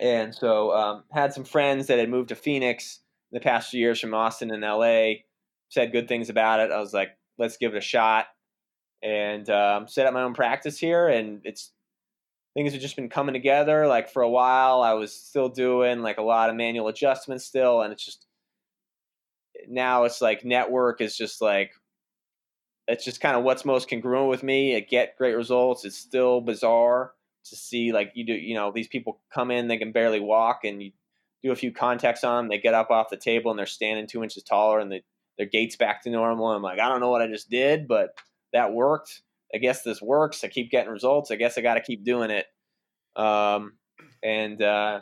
And so um, had some friends that had moved to Phoenix the past few years from Austin and LA. Said good things about it. I was like, let's give it a shot and um, set up my own practice here. And it's things have just been coming together. Like for a while, I was still doing like a lot of manual adjustments still, and it's just now it's like network is just like it's just kind of what's most congruent with me. I get great results. It's still bizarre to see like you do. You know, these people come in, they can barely walk, and you do a few contacts on them. They get up off the table and they're standing two inches taller, and they, their gait's back to normal. I'm like, I don't know what I just did, but that worked I guess this works. I keep getting results. I guess I got to keep doing it. Um, and uh,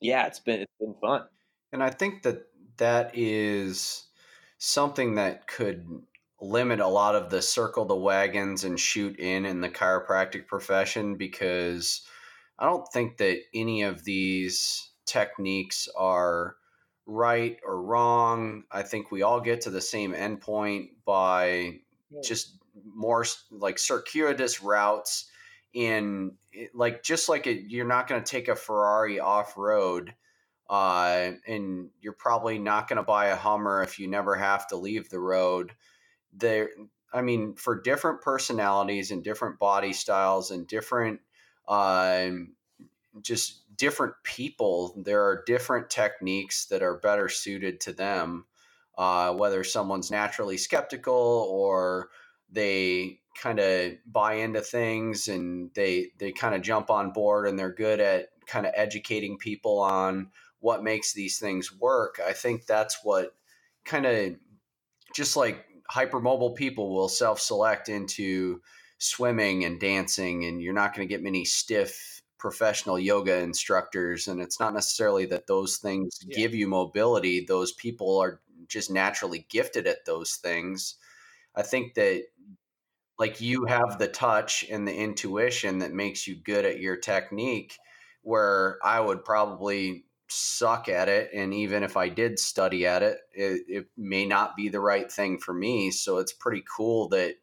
yeah, it's been it's been fun. And I think that that is something that could limit a lot of the circle the wagons and shoot in in the chiropractic profession because I don't think that any of these techniques are right or wrong. I think we all get to the same endpoint by just more like circuitous routes in like just like it, you're not going to take a Ferrari off road uh, and you're probably not going to buy a Hummer if you never have to leave the road. There, I mean, for different personalities and different body styles and different, uh, just different people, there are different techniques that are better suited to them. Uh, whether someone's naturally skeptical or they kind of buy into things and they they kind of jump on board and they're good at kind of educating people on what makes these things work. I think that's what kind of just like hypermobile people will self-select into swimming and dancing and you're not going to get many stiff professional yoga instructors and it's not necessarily that those things yeah. give you mobility those people are just naturally gifted at those things i think that like you have the touch and the intuition that makes you good at your technique where i would probably suck at it and even if i did study at it, it it, may not be the right thing for me so it's pretty cool that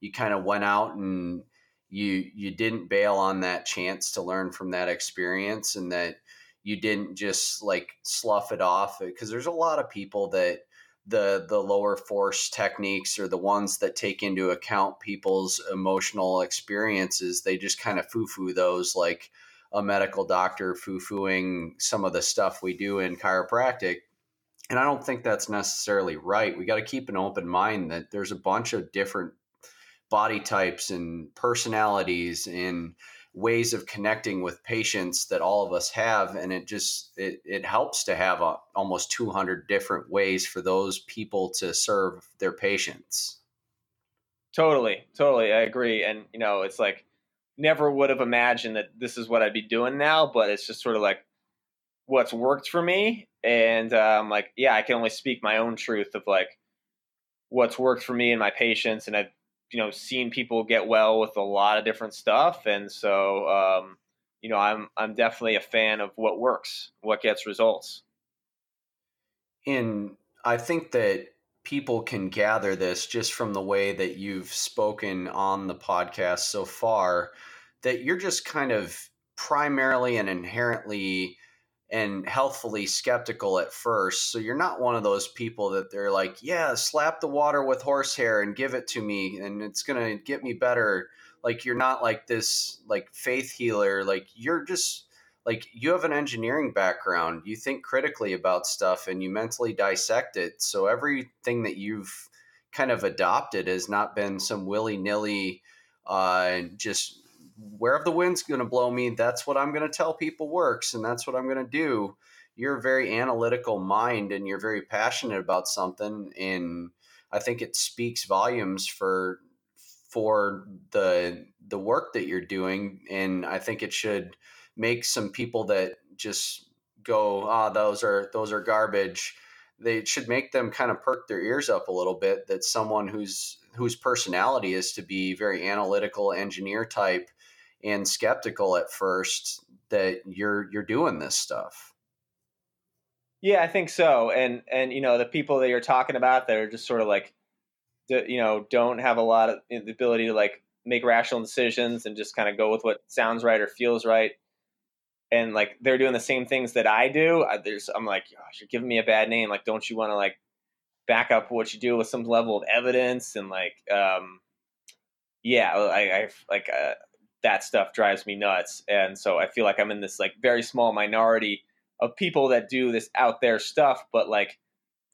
you kind of went out and you you didn't bail on that chance to learn from that experience and that you didn't just like slough it off uh, because there's a lot of people that the the lower force techniques are the ones that take into account people's emotional experiences they just kind of foo-foo those like a medical doctor foo-fooing some of the stuff we do in chiropractic. And i don't think that's necessarily right. We got to keep an open mind that there's a bunch of different body types and personalities and ways of connecting with patients that all of us have. And it just it, it helps to have a, almost 200 different ways for those people to serve their patients. Totally totally i agree. And you know it's like never would have imagined that this is what i'd be doing now but it's just sort of like what's worked for me. And um, I'm like yeah i can only speak my own truth of like what's worked for me and my patients. And i've you know seen people get well with a lot of different stuff, and so um, you know I'm I'm definitely a fan of what works, what gets results. And I think that people can gather this just from the way that you've spoken on the podcast so far that you're just kind of primarily and inherently and healthfully skeptical at first. So you're not one of those people that they're like, yeah, slap the water with horsehair and give it to me and it's going to get me better. Like you're not like this like faith healer. Like you're just like you have an engineering background. You think critically about stuff and you mentally dissect it. So everything that you've kind of adopted has not been some willy-nilly uh, just wherever the wind's going to blow me, that's what I'm going to tell people works, and that's what I'm going to do. You're a very analytical mind, and you're very passionate about something, and I think it speaks volumes for for the the work that you're doing, and I think it should make some people that just go, ah, oh, those are those are garbage. They should make them kind of perk their ears up a little bit. That someone whose whose personality is to be very analytical engineer type and skeptical at first that you're you're doing this stuff. Yeah, I think so. And and you know the people that you're talking about that are just sort of like, you know, don't have a lot of the ability to like make rational decisions and just kind of go with what sounds right or feels right. And like they're doing the same things that I do. I, there's I'm like, gosh, you're giving me a bad name. Like, don't you want to like back up what you do with some level of evidence and like, um, yeah, I, I like. Uh, that stuff drives me nuts. And so I feel like I'm in this like very small minority of people that do this out there stuff, but like,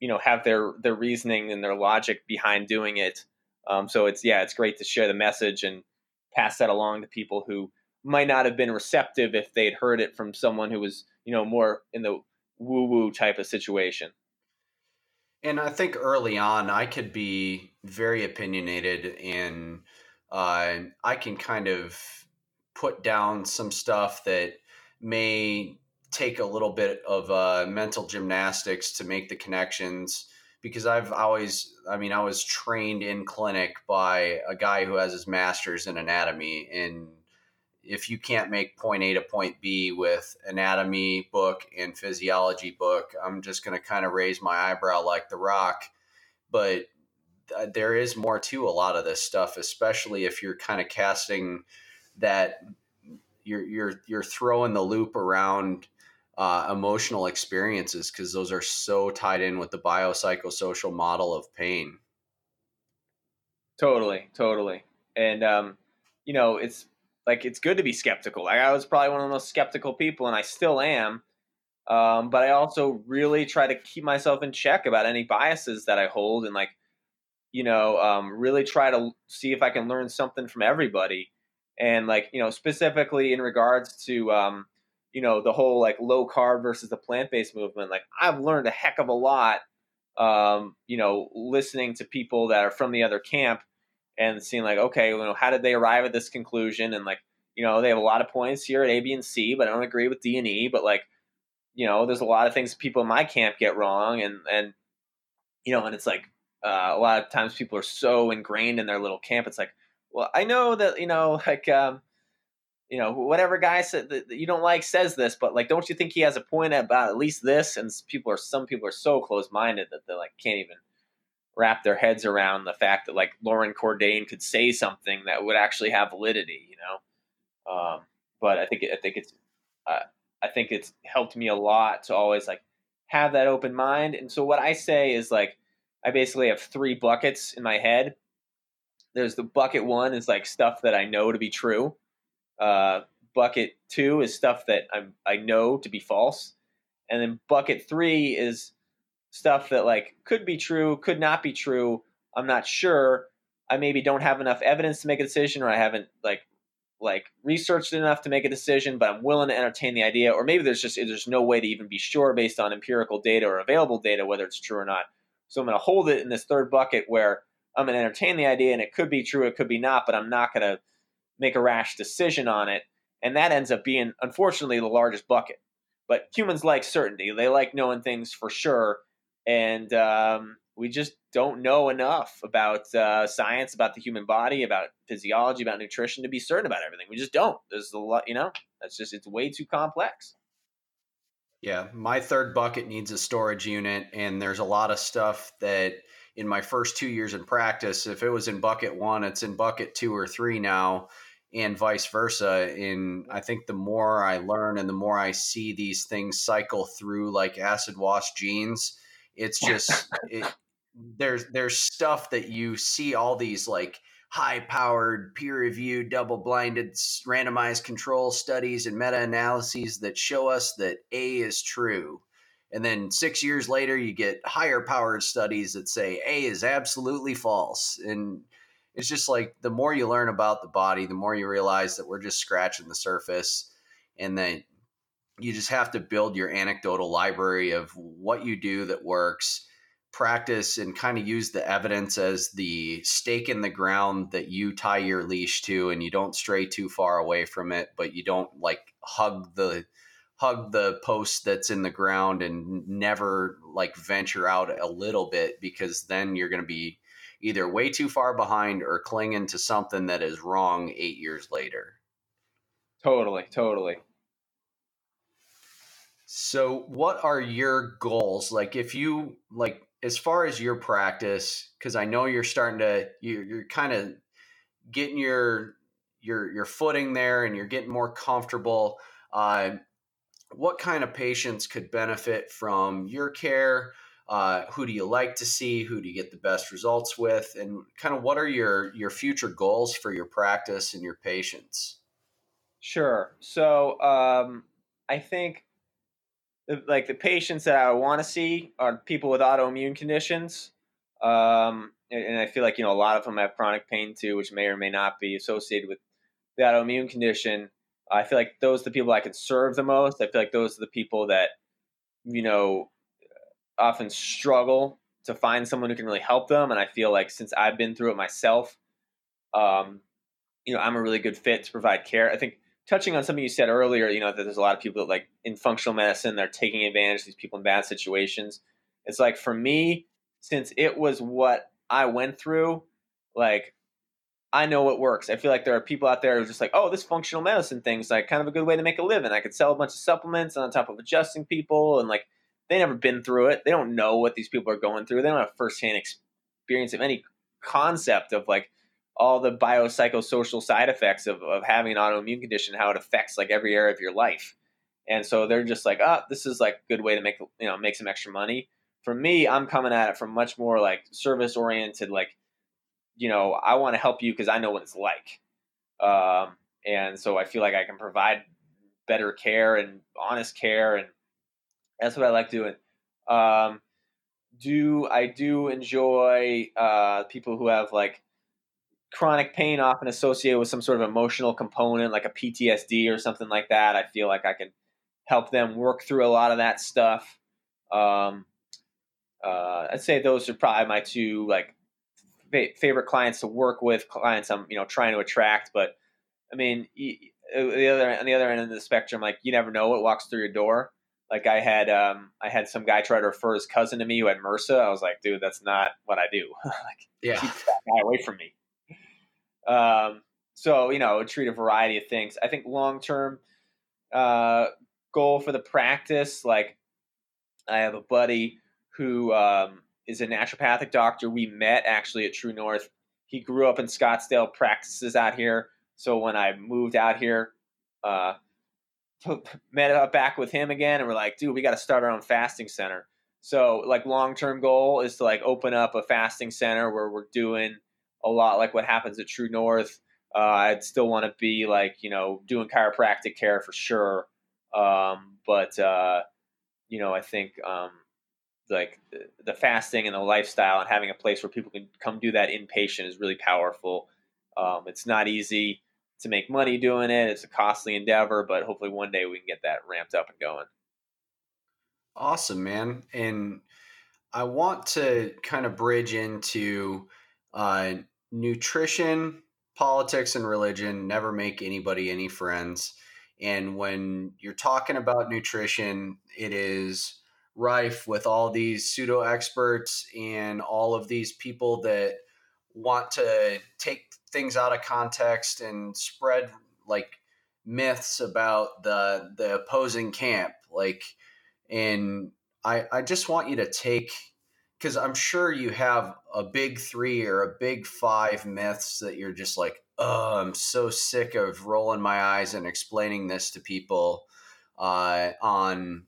you know, have their their reasoning and their logic behind doing it. Um, so it's yeah, it's great to share the message and pass that along to people who might not have been receptive if they'd heard it from someone who was, you know, more in the woo woo type of situation. And I think early on, I could be very opinionated and uh, I can kind of put down some stuff that may take a little bit of uh, mental gymnastics to make the connections because I've always, I mean, I was trained in clinic by a guy who has his master's in anatomy. And if you can't make point A to point B with anatomy book and physiology book, I'm just going to kind of raise my eyebrow like the rock. But uh, there is more to a lot of this stuff, especially if you're kind of casting that you're you're you're throwing the loop around uh, emotional experiences because those are so tied in with the biopsychosocial model of pain. Totally, totally, and um, you know, it's like it's good to be skeptical. Like I was probably one of the most skeptical people, and I still am. Um, but I also really try to keep myself in check about any biases that I hold, and like, you know, um, really try to see if I can learn something from everybody. And like you know specifically in regards to um, you know the whole like low carb versus the plant based movement like i've learned a heck of a lot um, you know listening to people that are from the other camp and seeing like okay you know how did they arrive at this conclusion? And like you know they have a lot of points here at a b and c but i don't agree with d and e but like you know there's a lot of things people in my camp get wrong and and you know and it's like uh, a lot of times people are so ingrained in their little camp it's like well, I know that you know, like, um, you know, whatever guy said that you don't like says this, but like, don't you think he has a point about at least this? And people are some people are so close minded that they like can't even wrap their heads around the fact that like Loren Cordain could say something that would actually have validity, you know. Um, but I think I think it's uh, I think it's helped me a lot to always like have that open mind. And so what I say is like, I basically have three buckets in my head. There's the bucket one is like stuff that I know to be true. Uh, bucket two is stuff that I'm, I know to be false, and then bucket three is stuff that like could be true, could not be true. I'm not sure. I maybe don't have enough evidence to make a decision, or I haven't like like researched enough to make a decision, but I'm willing to entertain the idea. Or maybe there's just there's no way to even be sure based on empirical data or available data whether it's true or not. So I'm going to hold it in this third bucket where I'm going to entertain the idea, and it could be true, it could be not, but I'm not going to make a rash decision on it. And that ends up being, unfortunately, the largest bucket. But humans like certainty; they like knowing things for sure, and um, we just don't know enough about uh, science, about the human body, about physiology, about nutrition to be certain about everything. We just don't. There's a lot, you know. That's just it's way too complex. Yeah, my third bucket needs a storage unit, and there's a lot of stuff that in my first two years in practice, if it was in bucket one, it's in bucket two or three now, and vice versa. And I think the more I learn and the more I see these things cycle through like acid wash jeans, it's just it, there's there's stuff that you see all these like high powered, peer reviewed, double blinded, randomized control studies and meta analyses that show us that A is true. And then six years later, you get higher powered studies that say A is absolutely false. And it's just like the more you learn about the body, the more you realize that we're just scratching the surface and that you just have to build your anecdotal library of what you do that works practice and kind of use the evidence as the stake in the ground that you tie your leash to and you don't stray too far away from it but you don't like hug the hug the post that's in the ground and never like venture out a little bit because then you're going to be either way too far behind or clinging to something that is wrong 8 years later. Totally totally. So what are your goals? Like if you like as far as your practice, because I know you're starting to you're, you're kind of getting your your your footing there, and you're getting more comfortable. Uh, what kind of patients could benefit from your care? Uh, who do you like to see? Who do you get the best results with? And kind of what are your your future goals for your practice and your patients? Sure. So um, I think like the patients that I want to see are people with autoimmune conditions. Um, and I feel like you know a lot of them have chronic pain too, which may or may not be associated with the autoimmune condition. I feel like those are the people I can serve the most. I feel like those are the people that you know often struggle to find someone who can really help them. And I feel like since I've been through it myself, um, you know, I'm a really good fit to provide care. I think touching on something you said earlier, you know, that there's a lot of people that like in functional medicine, they're taking advantage of these people in bad situations. It's like for me, since it was what I went through, like I know what works. I feel like there are people out there who are just like, oh, this functional medicine thing's like kind of a good way to make a living. I could sell a bunch of supplements on top of adjusting people, and like they never been through it. They don't know what these people are going through. They don't have firsthand experience of any concept of like all the biopsychosocial side effects of, of having an autoimmune condition, how it affects like every area of your life. And so they're just like, oh, this is like a good way to make you know make some extra money. For me, I'm coming at it from much more like service oriented, like, you know, I want to help you because I know what it's like. Um, and so I feel like I can provide better care and honest care, and that's what I like doing. Um, do I do enjoy uh, people who have like chronic pain often associated with some sort of emotional component like a PTSD or something like that. I feel like I can help them work through a lot of that stuff. Um, uh, I'd say those are probably my two like fa- favorite clients to work with, clients I'm you know trying to attract. But I mean, uh, the other on the other end of the spectrum, like you never know what walks through your door. Like I had, um, I had some guy try to refer his cousin to me who had MRSA. I was like, dude, that's not what I do. like, yeah, keep that guy away from me. Um, so you know, treat a variety of things. I think long term uh, goal for the practice, like I have a buddy who um, is a naturopathic doctor. We met actually at True North. He grew up in Scottsdale, practices out here. So when I moved out here, uh, met up back with him again, and we're like, dude, we got to start our own fasting center. So like long term goal is to like open up a fasting center where we're doing a lot like what happens at True North. Uh, I'd still want to be like you know doing chiropractic care for sure, um, but uh, you know I think um, like the fasting and the lifestyle and having a place where people can come do that inpatient is really powerful. Um, it's not easy to make money doing it. It's a costly endeavor, but hopefully one day we can get that ramped up and going. Awesome, man. And I want to kind of bridge into uh, nutrition, politics, and religion never make anybody any friends. And when you're talking about nutrition, it is rife with all these pseudo experts and all of these people that want to take things out of context and spread like myths about the the opposing camp like and I, I just want you to take, because I'm sure you have a big three or a big five myths that you're just like, oh, I'm so sick of rolling my eyes and explaining this to people uh, on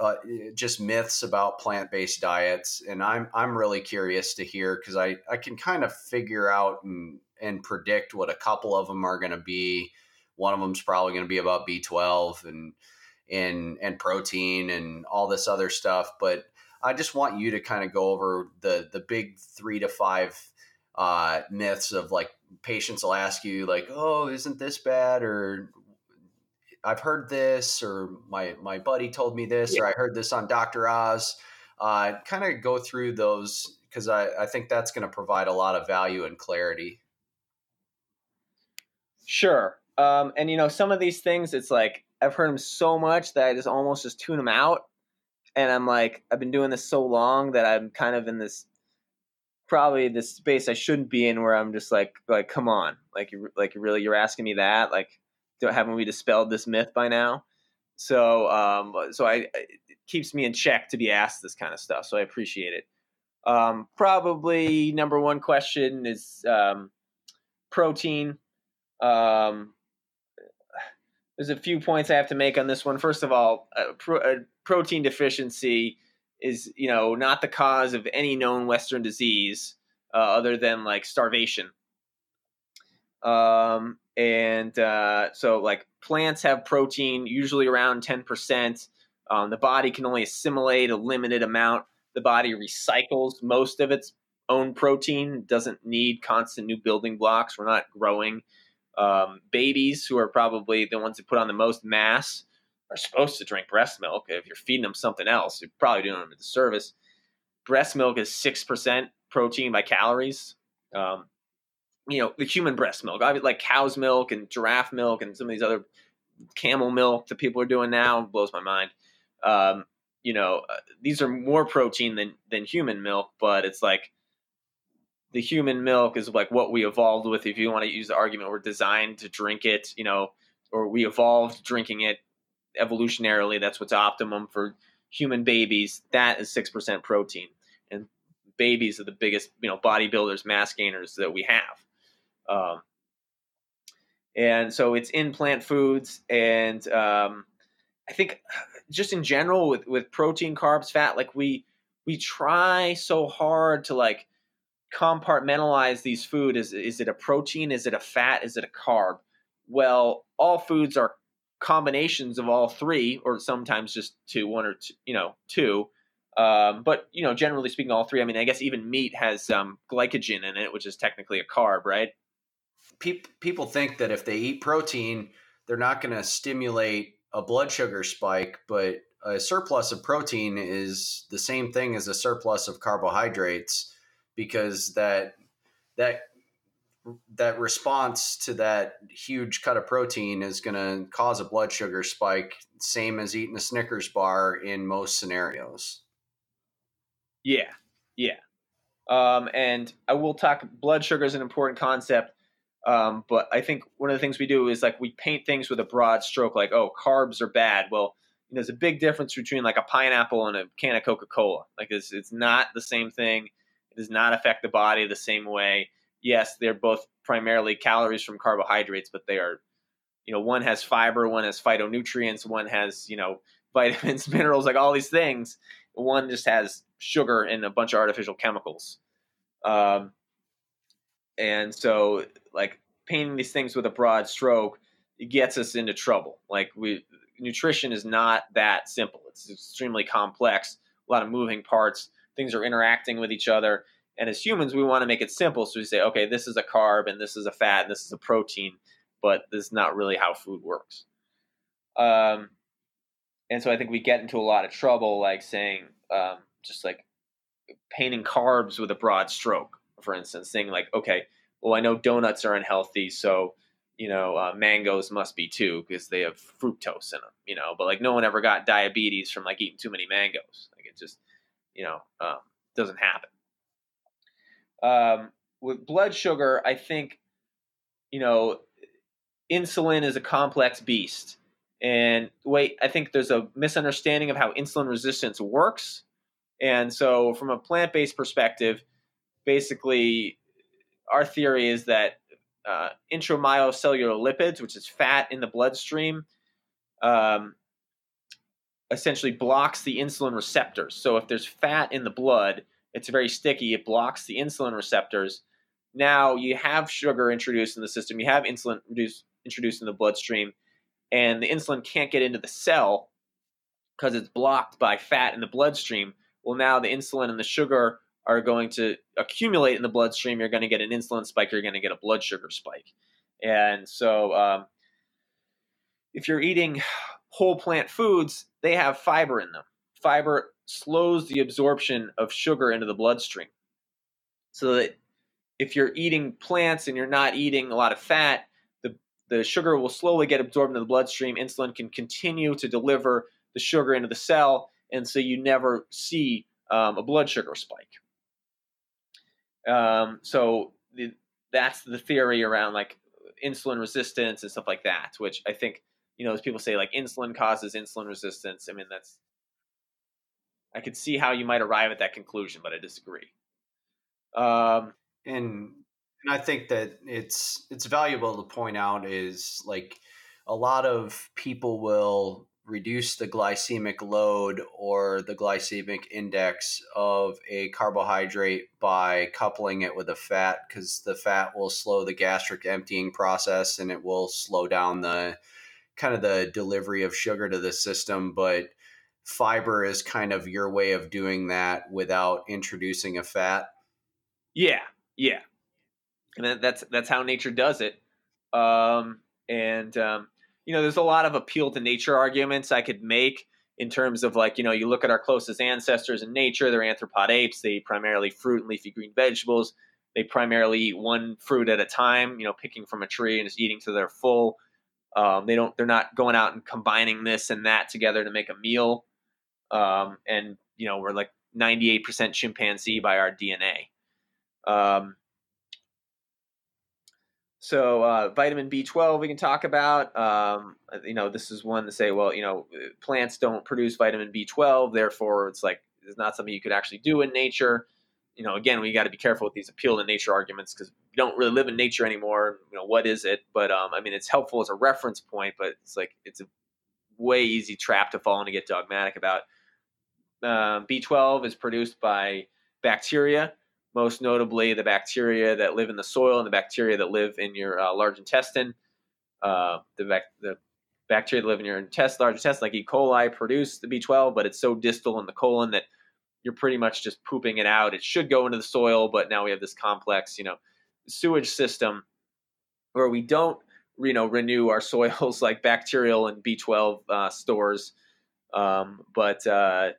uh, just myths about plant-based diets and i'm i'm really curious to hear because i i can kind of figure out and and predict what a couple of them are going to be one of them's probably going to be about b12 and and and protein and all this other stuff. But I just want you to kind of go over the the big three to five uh, myths of like patients will ask you like, oh, isn't this bad or I've heard this or my my buddy told me this yeah. or I heard this on Dr. Oz. Uh, kind of go through those because I, I think that's going to provide a lot of value and clarity. Sure. Um, and you know, some of these things, it's like I've heard them so much that I just almost just tune them out. And I'm like, I've been doing this so long that I'm kind of in this probably this space I shouldn't be in where I'm just like like come on like you like really you're asking me that? Like don't haven't we dispelled this myth by now? So um so I it keeps me in check to be asked this kind of stuff so I appreciate it. Um probably number one question is um protein. Um there's a few points I have to make on this one. First of all, a, pro, a protein deficiency is you know not the cause of any known Western disease uh, other than like starvation. Um, and uh, so like plants have protein usually around ten percent. Um, the body can only assimilate a limited amount. The body recycles most of its own protein. Doesn't need constant new building blocks. We're not growing um, babies who are probably the ones that put on the most mass are supposed to drink breast milk. If you're feeding them something else, you're probably doing them a disservice. Breast milk is six percent protein by calories. Um, you know, the human breast milk, I like cow's milk and giraffe milk and some of these other camel milk that people are doing now blows my mind. Um, you know, uh, these are more protein than than human milk, but it's like the human milk is like what we evolved with. If you want to use the argument, we're designed to drink it, you know, or we evolved drinking it evolutionarily. That's what's optimum for human babies. That is six percent protein, and babies are the biggest, you know, bodybuilders, mass gainers that we have. Um, and so it's in plant foods, and um, I think just in general with with protein, carbs, fat, like we we try so hard to like compartmentalize these food is is it a protein is it a fat is it a carb well all foods are combinations of all three or sometimes just two one or two you know two. Um, but you know generally speaking all three i mean i guess even meat has um, glycogen in it which is technically a carb right? People people think that if they eat protein they're not going to stimulate a blood sugar spike but a surplus of protein is the same thing as a surplus of carbohydrates because that that that response to that huge cut of protein is going to cause a blood sugar spike same as eating a snickers bar in most scenarios. Yeah yeah. Um, and i will talk blood sugar is an important concept um, but i think one of the things we do is like we paint things with a broad stroke like oh carbs are bad. Well there's a big difference between like a pineapple and a can of coca-cola. Like it's, it's not the same thing. It does not affect the body the same way. Yes, they're both primarily calories from carbohydrates, but they are, you know, one has fiber, one has phytonutrients, one has, you know, vitamins, minerals, like all these things. One just has sugar and a bunch of artificial chemicals. Um, and so, like painting these things with a broad stroke, gets us into trouble. Like we, nutrition is not that simple. It's extremely complex. A lot of moving parts. Things are interacting with each other. And as humans, we want to make it simple. So we say, okay, this is a carb, and this is a fat, and this is a protein. But this is not really how food works. Um, and so I think we get into a lot of trouble, like saying, um, just like painting carbs with a broad stroke, for instance, saying like, okay, well, I know donuts are unhealthy, so you know, uh, mangoes must be too because they have fructose in them, you know. But like, no one ever got diabetes from like eating too many mangoes. Like, it just, you know, um, doesn't happen. Um, with blood sugar, I think, you know, insulin is a complex beast. And wait, I think there's a misunderstanding of how insulin resistance works. And so, from a plant based perspective, basically, our theory is that uh, intramyocellular lipids, which is fat in the bloodstream, um, essentially blocks the insulin receptors. So if there's fat in the blood, it's very sticky. It blocks the insulin receptors. Now you have sugar introduced in the system. You have insulin reduced, introduced in the bloodstream, and the insulin can't get into the cell because it's blocked by fat in the bloodstream. Well, now the insulin and the sugar are going to accumulate in the bloodstream, you're going to get an insulin spike, you're going to get a blood sugar spike. And so, um, if you're eating whole plant foods, they have fiber in them. Fiber slows the absorption of sugar into the bloodstream. So that if you're eating plants and you're not eating a lot of fat, the, the sugar will slowly get absorbed into the bloodstream. Insulin can continue to deliver the sugar into the cell, and so you never see um, a blood sugar spike. Um, so the, that's the theory around like insulin resistance and stuff like that, which I think you know as people say like insulin causes insulin resistance. I mean that's I could see how you might arrive at that conclusion, but I disagree. Um, and and I think that it's it's valuable to point out is like a lot of people will reduce the glycemic load or the glycemic index of a carbohydrate by coupling it with a fat because the fat will slow the gastric emptying process and it will slow down the kind of the delivery of sugar to the system but fiber is kind of your way of doing that without introducing a fat yeah yeah and that's that's how nature does it um, and um, you know, there's a lot of appeal to nature arguments I could make in terms of like, you know, you look at our closest ancestors in nature, they're anthropoid apes. They primarily fruit and leafy green vegetables. They primarily eat one fruit at a time, you know, picking from a tree and just eating to their full. Um, they don't, they're not going out and combining this and that together to make a meal. Um, and, you know, we're like 98% chimpanzee by our DNA. Um, so uh, vitamin B12 we can talk about. Um, you know, this is one to say, well, you know, plants don't produce vitamin B12, therefore it's like it's not something you could actually do in nature. You know, again, we got to be careful with these appeal to nature arguments because we don't really live in nature anymore. You know, what is it? But um, I mean, it's helpful as a reference point, but it's like it's a way easy trap to fall and to get dogmatic about. Uh, B12 is produced by bacteria most notably the bacteria that live in the soil and the bacteria that live in your uh, large intestine. Uh, the, bac- the bacteria that live in your intestine, large intestine, like E. coli, produce the B12, but it's so distal in the colon that you're pretty much just pooping it out. It should go into the soil, but now we have this complex, you know, sewage system where we don't, you know, renew our soils like bacterial and B12 uh, stores, um, but uh,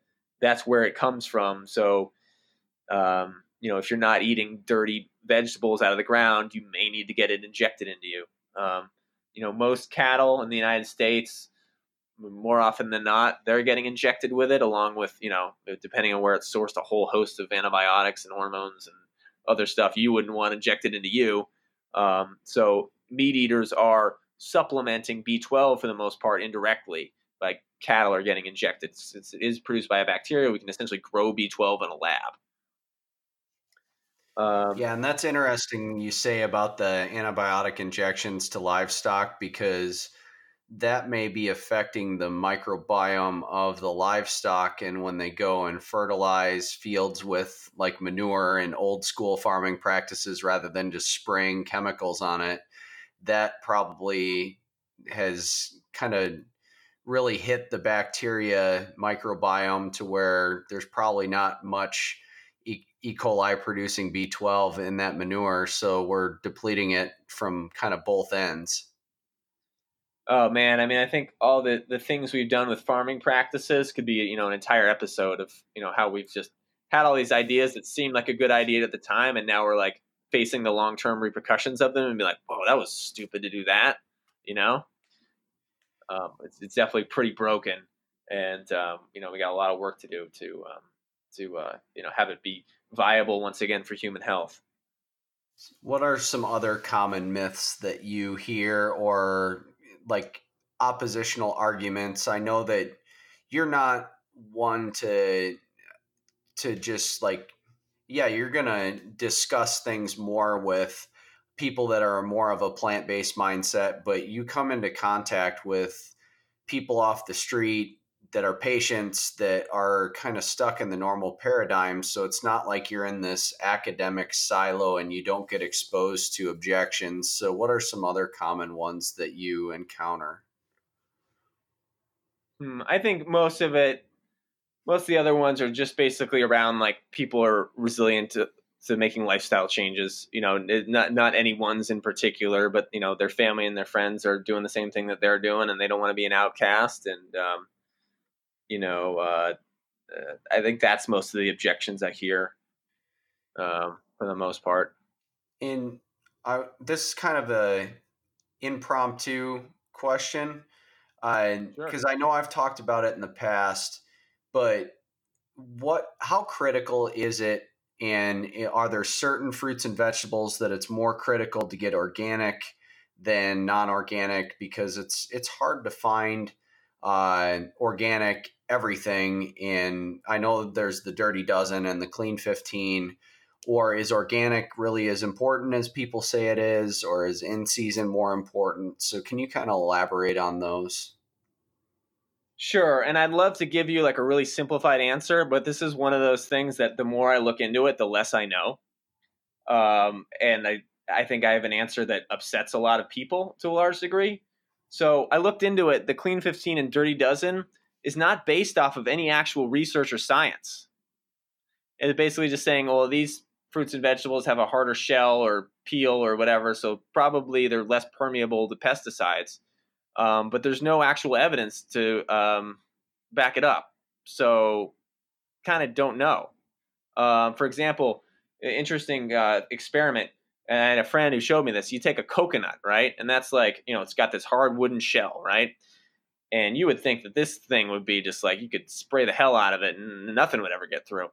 that's where it comes from. So, um, you know, if you're not eating dirty vegetables out of the ground, you may need to get it injected into you. Um, you know, most cattle in the United States, more often than not, they're getting injected with it, along with, you know, depending on where it's sourced, a whole host of antibiotics and hormones and other stuff you wouldn't want injected into you. Um, so meat eaters are supplementing B12 for the most part indirectly. Like cattle are getting injected. Since it is produced by a bacteria, we can essentially grow B12 in a lab. Um, yeah, and that's interesting you say about the antibiotic injections to livestock because that may be affecting the microbiome of the livestock and when they go and fertilize fields with like manure and old school farming practices rather than just spraying chemicals on it that probably has kind of really hit the bacteria microbiome to where there's probably not much E. e. coli producing B12 in that manure. So we're depleting it from kind of both ends. Oh man, I mean, I think all the the things we've done with farming practices could be, you know, an entire episode of, you know, how we've just had all these ideas that seemed like a good idea at the time, and now we're like facing the long term repercussions of them and be like, oh, that was stupid to do that, you know. Um, it's, it's definitely pretty broken, and um, you know, we got a lot of work to do to um, to uh, you know have it be viable once again for human health. What are some other common myths that you hear or like oppositional arguments? I know that you're not one to to just like yeah, you're going to discuss things more with people that are more of a plant-based mindset, but you come into contact with people off the street that are patients that are kind of stuck in the normal paradigm. So it's not like you're in this academic silo and you don't get exposed to objections. So, what are some other common ones that you encounter? Hmm, I think most of it, most of the other ones are just basically around like people are resilient to, to making lifestyle changes. You know, not not any ones in particular, but you know, their family and their friends are doing the same thing that they're doing, and they don't want to be an outcast. And um, you know, uh, uh, I think that's most of the objections I hear um, for the most part. In uh, this is kind of a impromptu question because sure. I know I've talked about it in the past, but what how critical is it? And eh, are there certain fruits and vegetables that it's more critical to get organic than non-organic? Because it's it's hard to find uh, organic everything and i know there's the dirty dozen and the clean 15 or is organic really as important as people say it is or is in season more important? So can you kind of elaborate on those sure and i'd love to give you like a really simplified answer but this is one of those things that the more i look into it the less i know um, and i i think i have an answer that upsets a lot of people to a large degree so i looked into it the clean 15 and dirty dozen is not based off of any actual research or science. It's basically just saying, well, these fruits and vegetables have a harder shell or peel or whatever, so probably they're less permeable to pesticides. Um, but there's no actual evidence to um, back it up. So, kind of don't know. Um, for example, interesting uh, experiment. And a friend who showed me this. You take a coconut, right, and that's like you know it's got this hard wooden shell, right, and you would think that this thing would be just like you could spray the hell out of it and nothing would ever get through.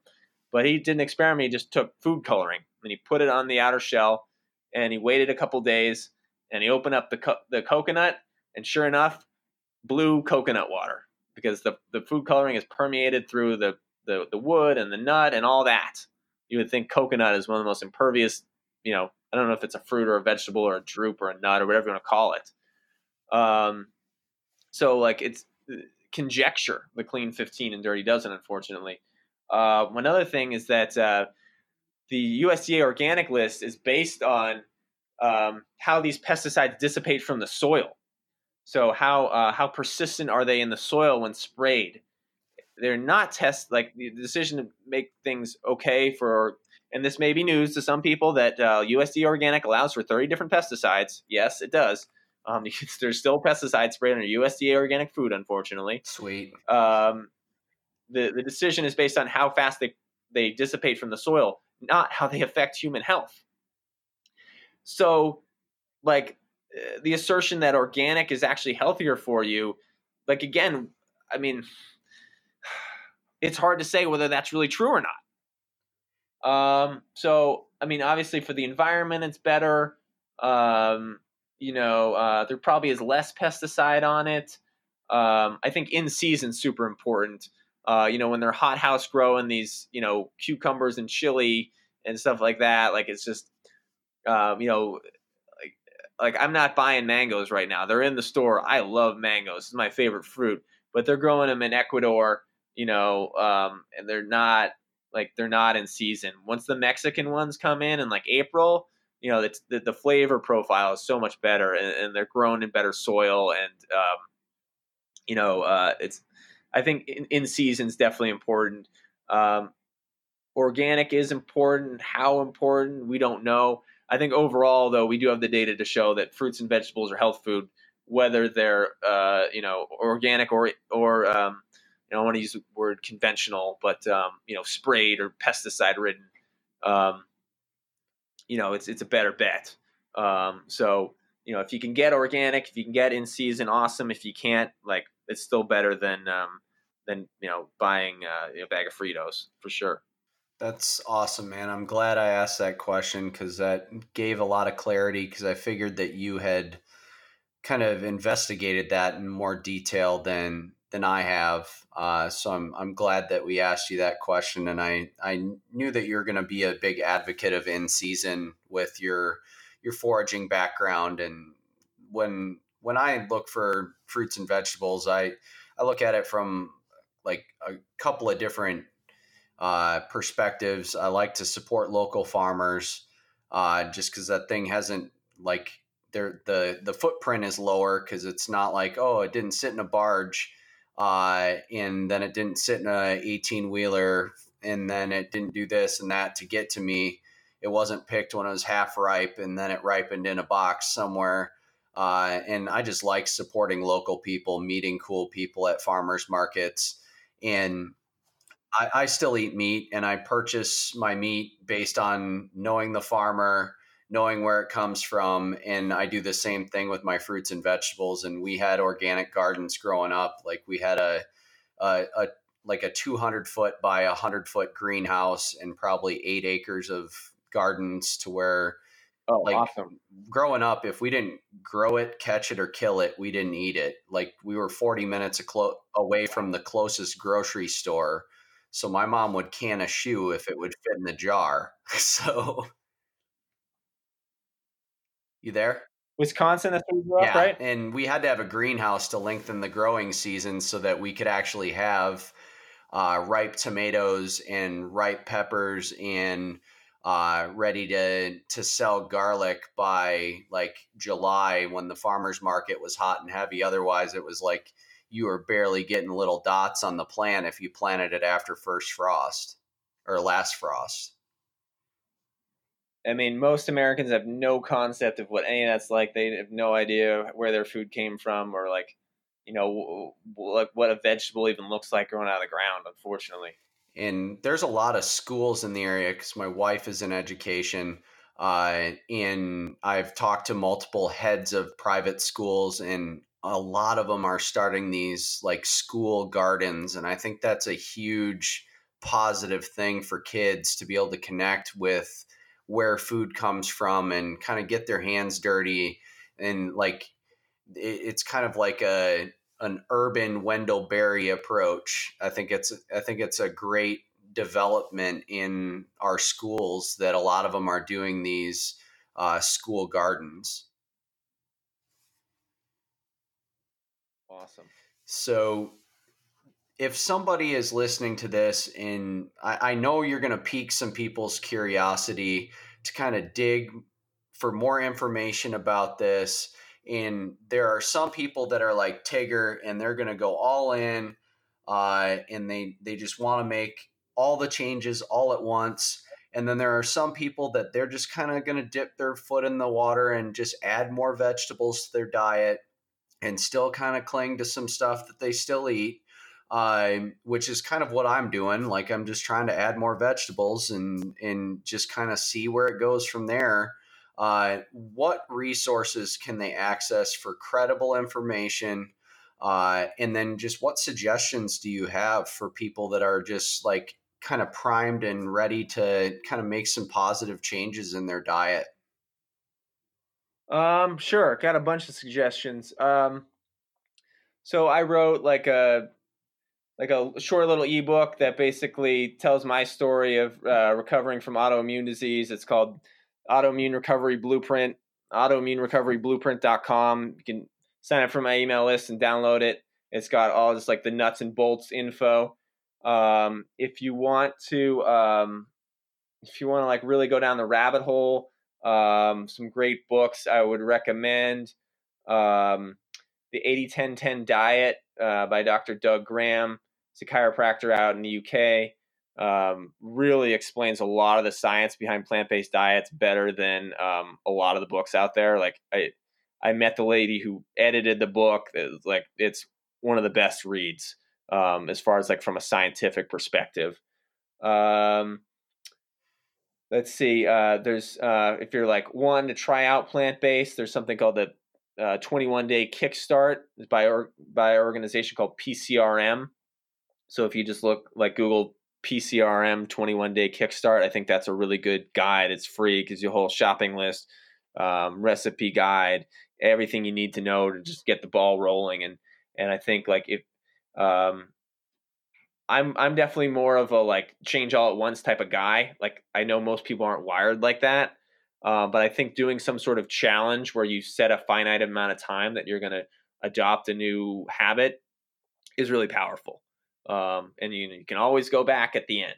But he did an experiment. He just took food coloring and he put it on the outer shell and he waited a couple days and he opened up the, co- the coconut and sure enough, blue coconut water because the, the food coloring is permeated through the, the, the wood and the nut and all that. You would think coconut is one of the most impervious, you know, I don't know if it's a fruit or a vegetable or a drupe or a nut or whatever you want to call it. Um, so like it's uh, conjecture the clean 15 and dirty dozen, unfortunately. Uh, one other thing is that uh, the USDA organic list is based on um, how these pesticides dissipate from the soil. So how uh, how persistent are they in the soil when sprayed? They're not test like the decision to make things okay for, and this may be news to some people that uh, USDA organic allows for 30 different pesticides. Yes, it does. Um, there's still pesticide sprayed your USDA organic food, unfortunately. Sweet. Um, the the decision is based on how fast they they dissipate from the soil, not how they affect human health. So, like the assertion that organic is actually healthier for you, like again, I mean, it's hard to say whether that's really true or not. Um, so, I mean, obviously for the environment, it's better. Um, you know, uh, there probably is less pesticide on it. Um, I think in season super important. Uh, you know, when they're hot house growing these, you know, cucumbers and chili and stuff like that, like it's just, um, you know, like I'm not buying mangoes right now. They're in the store. I love mangoes. It's my favorite fruit, but they're growing them in Ecuador, you know, um, and they're not like they're not in season. Once the Mexican ones come in in like April, you know, the the flavor profile is so much better, and, and they're grown in better soil, and um, you know, uh, it's I think in, in season is definitely important. Um, organic is important. How important we don't know. I think overall, though, we do have the data to show that fruits and vegetables are health food, whether they're uh, you know organic or or um, you know I don't want to use the word conventional, but um, you know sprayed or pesticide ridden. Um, you know it's it's a better bet. Um, so you know if you can get organic, if you can get in season, awesome. If you can't, like it's still better than um, than you know buying uh, a bag of Fritos for sure. That's awesome, man. I'm glad I asked that question because that gave a lot of clarity. Because I figured that you had kind of investigated that in more detail than than I have. Uh, so I'm I'm glad that we asked you that question, and I I knew that you're going to be a big advocate of in season with your your foraging background. And when when I look for fruits and vegetables, I I look at it from like a couple of different uh, perspectives. I like to support local farmers, uh, just because that thing hasn't like there the the footprint is lower because it's not like oh it didn't sit in a barge, uh, and then it didn't sit in a eighteen wheeler, and then it didn't do this and that to get to me. It wasn't picked when it was half ripe, and then it ripened in a box somewhere. Uh, and I just like supporting local people, meeting cool people at farmers markets, and I, I still eat meat and I purchase my meat based on knowing the farmer, knowing where it comes from. And I do the same thing with my fruits and vegetables. And we had organic gardens growing up. Like we had a, a, a like a 200 foot by 100 foot greenhouse and probably eight acres of gardens to where Oh, like awesome. growing up if we didn't grow it catch it or kill it we didn't eat it like we were 40 minutes away from the closest grocery store so my mom would can a shoe if it would fit in the jar. So you there? Wisconsin, that's where grew up, yeah, right? and we had to have a greenhouse to lengthen the growing season so that we could actually have uh, ripe tomatoes and ripe peppers and uh, ready to to sell garlic by like July when the farmers market was hot and heavy. Otherwise, it was like you are barely getting little dots on the plant if you planted it after first frost or last frost. I mean, most Americans have no concept of what any of that's like. They have no idea where their food came from or like, you know, like what a vegetable even looks like growing out of the ground. Unfortunately, and there's a lot of schools in the area because my wife is in education. Uh, and I've talked to multiple heads of private schools, and a lot of them are starting these like school gardens and i think that's a huge positive thing for kids to be able to connect with where food comes from and kind of get their hands dirty and like it's kind of like a an urban Wendell Berry approach. I think it's I think it's a great development in our schools that a lot of them are doing these uh, school gardens. Awesome. So if somebody is listening to this and I, I know you're going to pique some people's curiosity to kind of dig for more information about this and there are some people that are like tigger and they're going to go all in uh, and they they just want to make all the changes all at once and then there are some people that they're just kind of going to dip their foot in the water and just add more vegetables to their diet and still kind of cling to some stuff that they still eat, uh, which is kind of what I'm doing. Like I'm just trying to add more vegetables and and just kind of see where it goes from there. Uh, what resources can they access for credible information? Uh, and then just what suggestions do you have for people that are just like kind of primed and ready to kind of make some positive changes in their diet? Um, sure. Got a bunch of suggestions. Um, so I wrote like a like a short little ebook that basically tells my story of uh, recovering from autoimmune disease. It's called Autoimmune Recovery Blueprint. autoimmunerecoveryblueprint.com. You can sign up for my email list and download it. It's got all just like the nuts and bolts info. Um, if you want to, um, if you want to like really go down the rabbit hole, um, some great books I would recommend. Um, the 80 10 10 Diet uh, by Dr. Doug Graham. He's a chiropractor out in the UK. Um, really explains a lot of the science behind plant based diets better than um, a lot of the books out there. Like I, I met the lady who edited the book. It's like it's one of the best reads um, as far as like from a scientific perspective. Um, let's see. Uh, there's uh, if you're like one to try out plant based, there's something called the uh, 21 day kickstart by or, by an organization called PCRM. So if you just look like Google PCRM 21 day kickstart, I think that's a really good guide. It's free because your whole shopping list, um, recipe guide, everything you need to know to just get the ball rolling. And and I think like if um, I'm I'm definitely more of a like change all at once type of guy. Like I know most people aren't wired like that. Uh, but I think doing some sort of challenge where you set a finite amount of time that you're going to adopt a new habit is really powerful. Um, and you, you, can always go back at the end.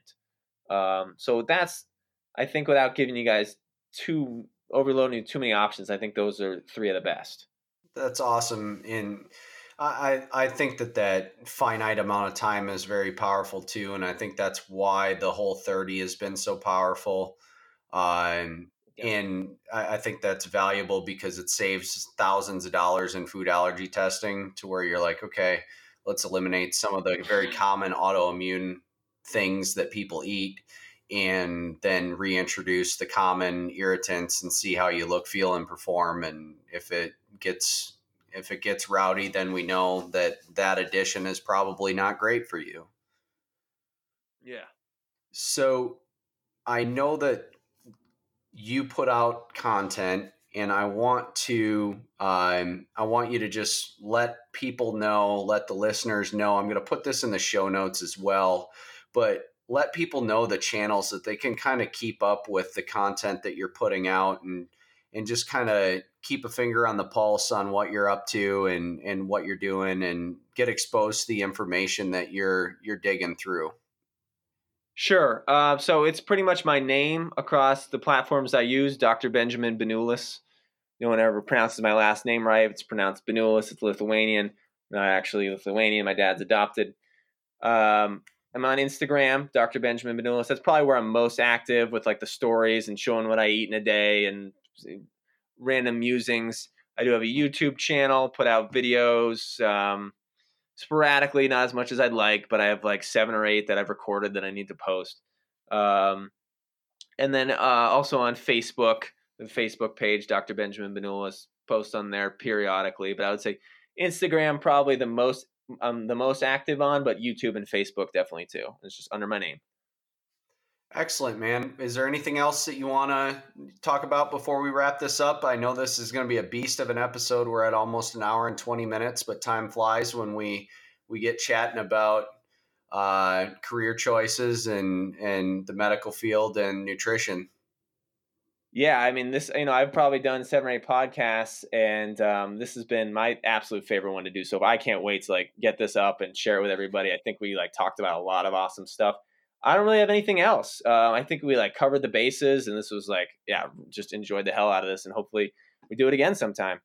Um, so that's, I think, without giving you guys too overloading too many options, I think those are three of the best. That's awesome. And I, I think that that finite amount of time is very powerful too. And I think that's why the Whole30 has been so powerful. Uh, and and I, I, think that's valuable because it saves thousands of dollars in food allergy testing to where you're like, okay, let's eliminate some of the very common autoimmune things that people eat and then reintroduce the common irritants and see how you look, feel, and perform. And if it gets if it gets rowdy, then we know that that addition is probably not great for you. Yeah. So I know that you put out content and I want to um, I want you to just let people know, let the listeners know. I'm going to put this in the show notes as well, but let people know the channels that they can kind of keep up with the content that you're putting out and and just kind of keep a finger on the pulse on what you're up to and and what you're doing and get exposed to the information that you're you're digging through. Sure. Uh, so it's pretty much my name across the platforms I use, Dr. Benjamin Benulis. No one ever pronounces my last name right. It's pronounced Benulis. It's Lithuanian. Not actually Lithuanian. My dad's adopted. Um, I'm on Instagram, Dr. Benjamin Benulis. That's probably where I'm most active with like the stories and showing what I eat in a day and random musings. I do have a YouTube channel, put out videos. Um, sporadically, not as much as I'd like, but I have like seven or eight that I've recorded that I need to post. Um, and then uh, also on Facebook, the Facebook page, Dr. Benjamin Benulis, post on there periodically. But I would say Instagram probably the most um, the most active on, but YouTube and Facebook definitely too. It's just under my name. Excellent, man. Is there anything else that you want to talk about before we wrap this up? I know this is going to be a beast of an episode. We're at almost an hour and 20 minutes, but time flies when we we get chatting about uh, career choices and and the medical field and nutrition. Yeah, I mean this. You know, I've probably done seven or eight podcasts, and um, this has been my absolute favorite one to do. So I can't wait to like get this up and share it with everybody. I think we like talked about a lot of awesome stuff. I don't really have anything else. Uh, I think we like covered the bases, and this was like, yeah, just enjoyed the hell out of this, and hopefully we do it again sometime.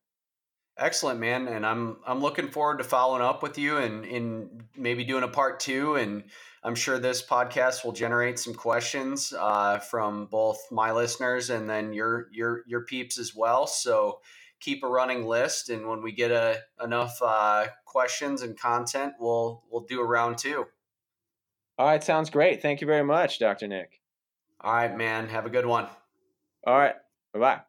Excellent, man, and I'm I'm looking forward to following up with you and in maybe doing a part two. And I'm sure this podcast will generate some questions uh, from both my listeners and then your your your peeps as well. So keep a running list, and when we get a enough uh, questions and content, we'll we'll do a round two. All right, sounds great. Thank you very much, Dr. Nick. All right, man. Have a good one. All right. Bye bye.